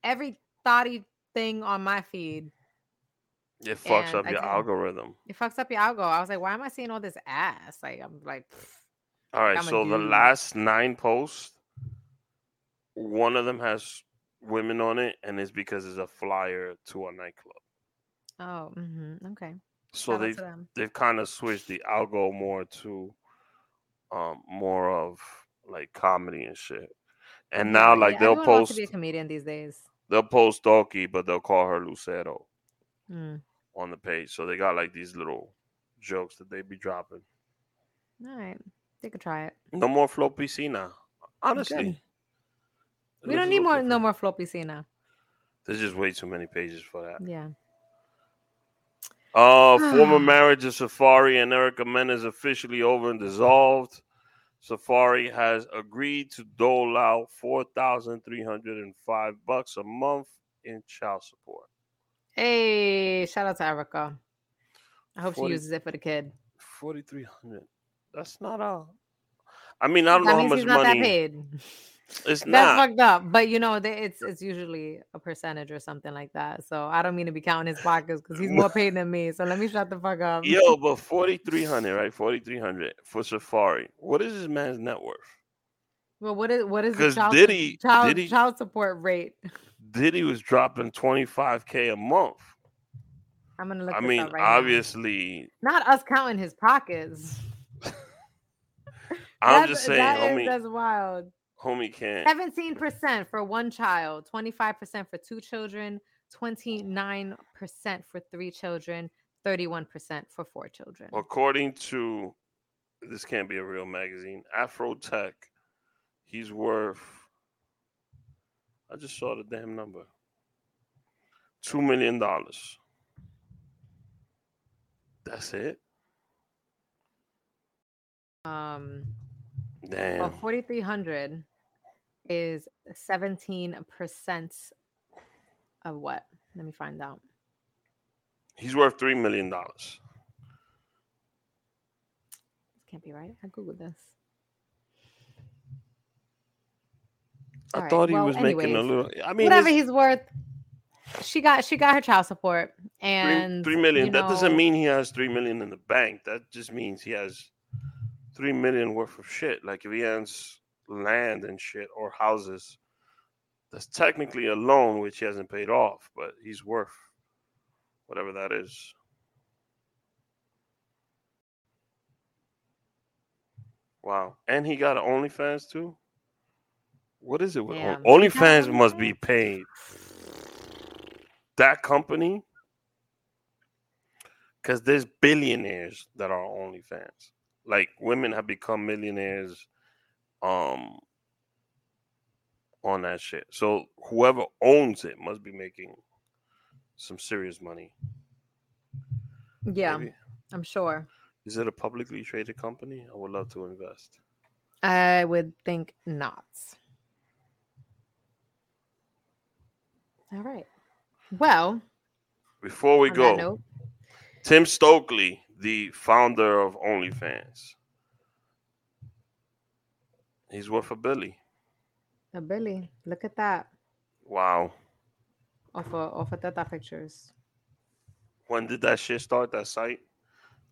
Speaker 2: every thoughty thing on my feed.
Speaker 3: It fucks
Speaker 2: And
Speaker 3: up
Speaker 2: I
Speaker 3: your algorithm.
Speaker 2: It fucks up your algo. I was like, why am I seeing all this ass? Like I'm like, pfft.
Speaker 3: All right,
Speaker 2: I'm
Speaker 3: so the last nine posts, one of them has women on it, and it's because it's a flyer to a nightclub.
Speaker 2: oh, hmm okay.
Speaker 3: So
Speaker 2: Shout
Speaker 3: they've they've kind of switched the algo more to um more of like comedy and shit. And now like
Speaker 2: yeah,
Speaker 3: they'll post
Speaker 2: to be a comedian these days.
Speaker 3: they'll post Doki, but they'll call her Lucero
Speaker 2: Mm.
Speaker 3: on the page. So they got like these little jokes that they be dropping.
Speaker 2: All right, they could try it.
Speaker 3: No more Flo Piscina. Honestly.
Speaker 2: We don't need more, no more Flo Piscina.
Speaker 3: There's just way too many pages for that.
Speaker 2: Yeah.
Speaker 3: Uh, former marriage of Safaree and Erica Mena officially over and dissolved. Safaree has agreed to dole out four thousand three hundred and five bucks a month in child support.
Speaker 2: Hey, shout out to Erica. I hope
Speaker 3: 40
Speaker 2: she uses it for the kid.
Speaker 3: Forty three hundred. That's not all. I mean, I don't
Speaker 2: that
Speaker 3: know how much money. It's
Speaker 2: That's
Speaker 3: not.
Speaker 2: fucked up. But you know, they- it's it's usually a percentage or something like that. So I don't mean to be counting his pockets because he's more paid than me. So let me shut the fuck up.
Speaker 3: Yo, but forty three hundred, right? Forty three hundred for Safaree. What is this man's net worth?
Speaker 2: Well, what is what is the child,
Speaker 3: Diddy-
Speaker 2: child,
Speaker 3: Diddy-
Speaker 2: child support rate?
Speaker 3: Diddy was dropping twenty five k a month.
Speaker 2: I'm gonna look.
Speaker 3: I mean,
Speaker 2: right now.
Speaker 3: obviously,
Speaker 2: not us counting his pockets.
Speaker 3: I'm
Speaker 2: That's-
Speaker 3: just saying,
Speaker 2: that is-
Speaker 3: homie,
Speaker 2: that's wild.
Speaker 3: Homie can't.
Speaker 2: Seventeen percent for one child, twenty-five percent for two children, twenty-nine percent for three children, thirty-one percent for four children.
Speaker 3: According to this, can't be a real magazine. Afro Tech, he's worth I just saw the damn number. Two million dollars. That's it.
Speaker 2: Um,
Speaker 3: Damn.
Speaker 2: well, 4,300 is 17% of what? Let me find out.
Speaker 3: He's worth three million dollars.
Speaker 2: This can't be right. I Googled this.
Speaker 3: I
Speaker 2: All right,
Speaker 3: thought he
Speaker 2: well,
Speaker 3: was making a little. I mean,
Speaker 2: Whatever he's worth. She got she got her child support
Speaker 3: three,
Speaker 2: and
Speaker 3: three million.
Speaker 2: you
Speaker 3: that doesn't mean he has three million in the bank. That just means he has three million worth of shit. Like if he has land and shit or houses, that's technically a loan which he hasn't paid off, but he's worth whatever that is. Wow. And he got an OnlyFans too? What is it with. On- OnlyFans must be paid. That company because there's billionaires that are OnlyFans. Like women have become millionaires um on that shit. So whoever owns it must be making some serious money.
Speaker 2: yeah,
Speaker 3: Maybe.
Speaker 2: I'm sure.
Speaker 3: Is it a publicly traded company? I would love to invest.
Speaker 2: I would think not. All right. Well,
Speaker 3: Before we go,
Speaker 2: note,
Speaker 3: Tim Stokely, the founder of OnlyFans, he's worth a billy.
Speaker 2: uh, Billy, look at that.
Speaker 3: Wow.
Speaker 2: Off of off of Tata Pictures.
Speaker 3: When did that shit start? That site?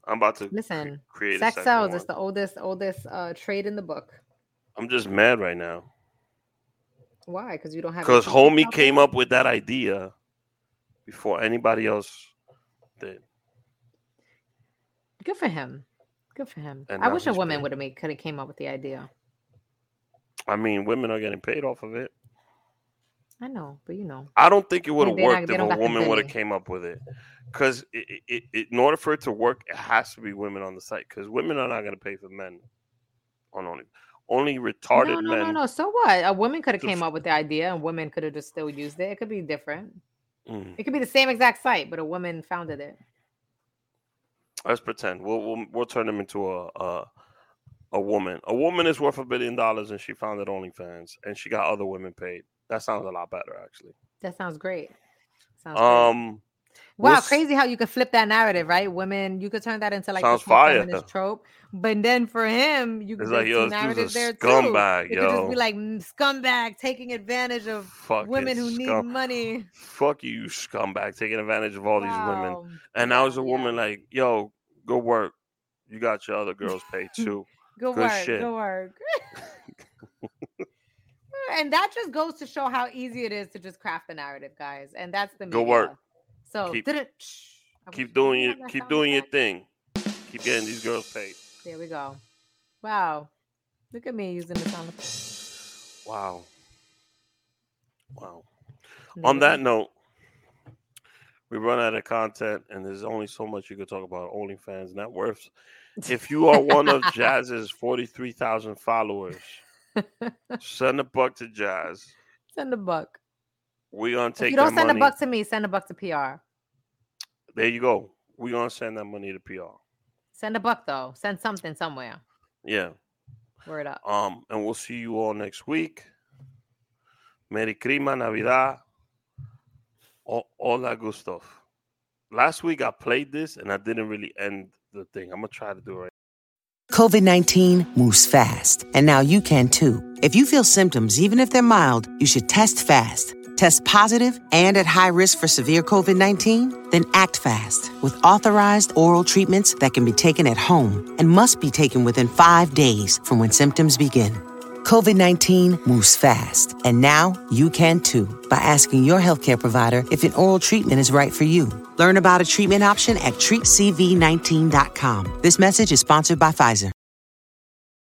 Speaker 3: I'm about to
Speaker 2: Listen,
Speaker 3: create
Speaker 2: sex sells. It's the oldest oldest uh, trade in the book.
Speaker 3: I'm just mad right now
Speaker 2: Why? Because you don't have.
Speaker 3: because homie came up with that idea before anybody else did.
Speaker 2: Good for him. Good for him.
Speaker 3: And
Speaker 2: I wish a woman would have made could have came up with the idea.
Speaker 3: I mean, women are getting paid off of it.
Speaker 2: I know, but you know,
Speaker 3: I don't think it would have worked if a woman would have came up with it. Because it, it, it, in order for it to work, it has to be women on the site. Because women are not going to pay for men on only only retarded
Speaker 2: no, no,
Speaker 3: men.
Speaker 2: no, no. So what? A woman could have came
Speaker 3: f-
Speaker 2: up with the idea, and women could have just still used it. It could be different.
Speaker 3: Mm.
Speaker 2: It could be the same exact site, but a woman founded it.
Speaker 3: Let's pretend we'll, we'll we'll turn them into a, a a woman. A woman is worth a billion dollars, and she founded OnlyFans, and she got other women paid. That sounds a lot better, actually.
Speaker 2: That sounds great. Sounds great.
Speaker 3: Um,
Speaker 2: Wow,
Speaker 3: we'll
Speaker 2: crazy how you could flip that narrative, right? Women, you could turn that into like
Speaker 3: Sounds
Speaker 2: this
Speaker 3: fire.
Speaker 2: feminist trope. But then for him, you could
Speaker 3: like,
Speaker 2: get
Speaker 3: yo,
Speaker 2: two
Speaker 3: this dude's
Speaker 2: narratives
Speaker 3: a
Speaker 2: there
Speaker 3: scumbag,
Speaker 2: too. It could just be like scumbag taking advantage of
Speaker 3: fucking
Speaker 2: women who need money.
Speaker 3: Fuck you, you scumbag, taking advantage of all these women. And now as a
Speaker 2: Yeah,
Speaker 3: woman, like, yo, go work. You got your other girls paid too.
Speaker 2: Go
Speaker 3: Good
Speaker 2: work. Go work. and that just goes to show how easy it is to just craft the narrative, guys. And that's the
Speaker 3: Go
Speaker 2: media.
Speaker 3: work.
Speaker 2: So
Speaker 3: Keep- keep doing
Speaker 2: you
Speaker 3: your keep doing your thing. Keep getting these girls paid.
Speaker 2: There we go. Wow. Look at me using the sound effect.
Speaker 3: Wow. Wow. On that note, we run out of content, and there's only so much you could talk about OnlyFans net worths. If you are one of Jazz's 43,000 followers, send a buck to Jazz.
Speaker 2: send a buck.
Speaker 3: We're gonna
Speaker 2: If
Speaker 3: take
Speaker 2: you don't send
Speaker 3: money.
Speaker 2: a buck to me, send a buck to PR.
Speaker 3: There you go. We're gonna send that money to PR.
Speaker 2: Send a buck though. Send something somewhere.
Speaker 3: Yeah.
Speaker 2: Word up.
Speaker 3: Um, and we'll see you all next week. Merry Crima Navidad. All, all that good stuff. Last week I played this and I didn't really end the thing. I'm gonna try to do it right.
Speaker 4: COVID 19 moves fast, and now you can too. If you feel symptoms, even if they're mild, you should test fast. Test positive and at high risk for severe COVID 19? Then act fast with authorized oral treatments that can be taken at home and must be taken within five days from when symptoms begin. COVID 19 moves fast, and now you can too by asking your healthcare provider if an oral treatment is right for you. Learn about a treatment option at treatcv19.com. This message is sponsored by Pfizer.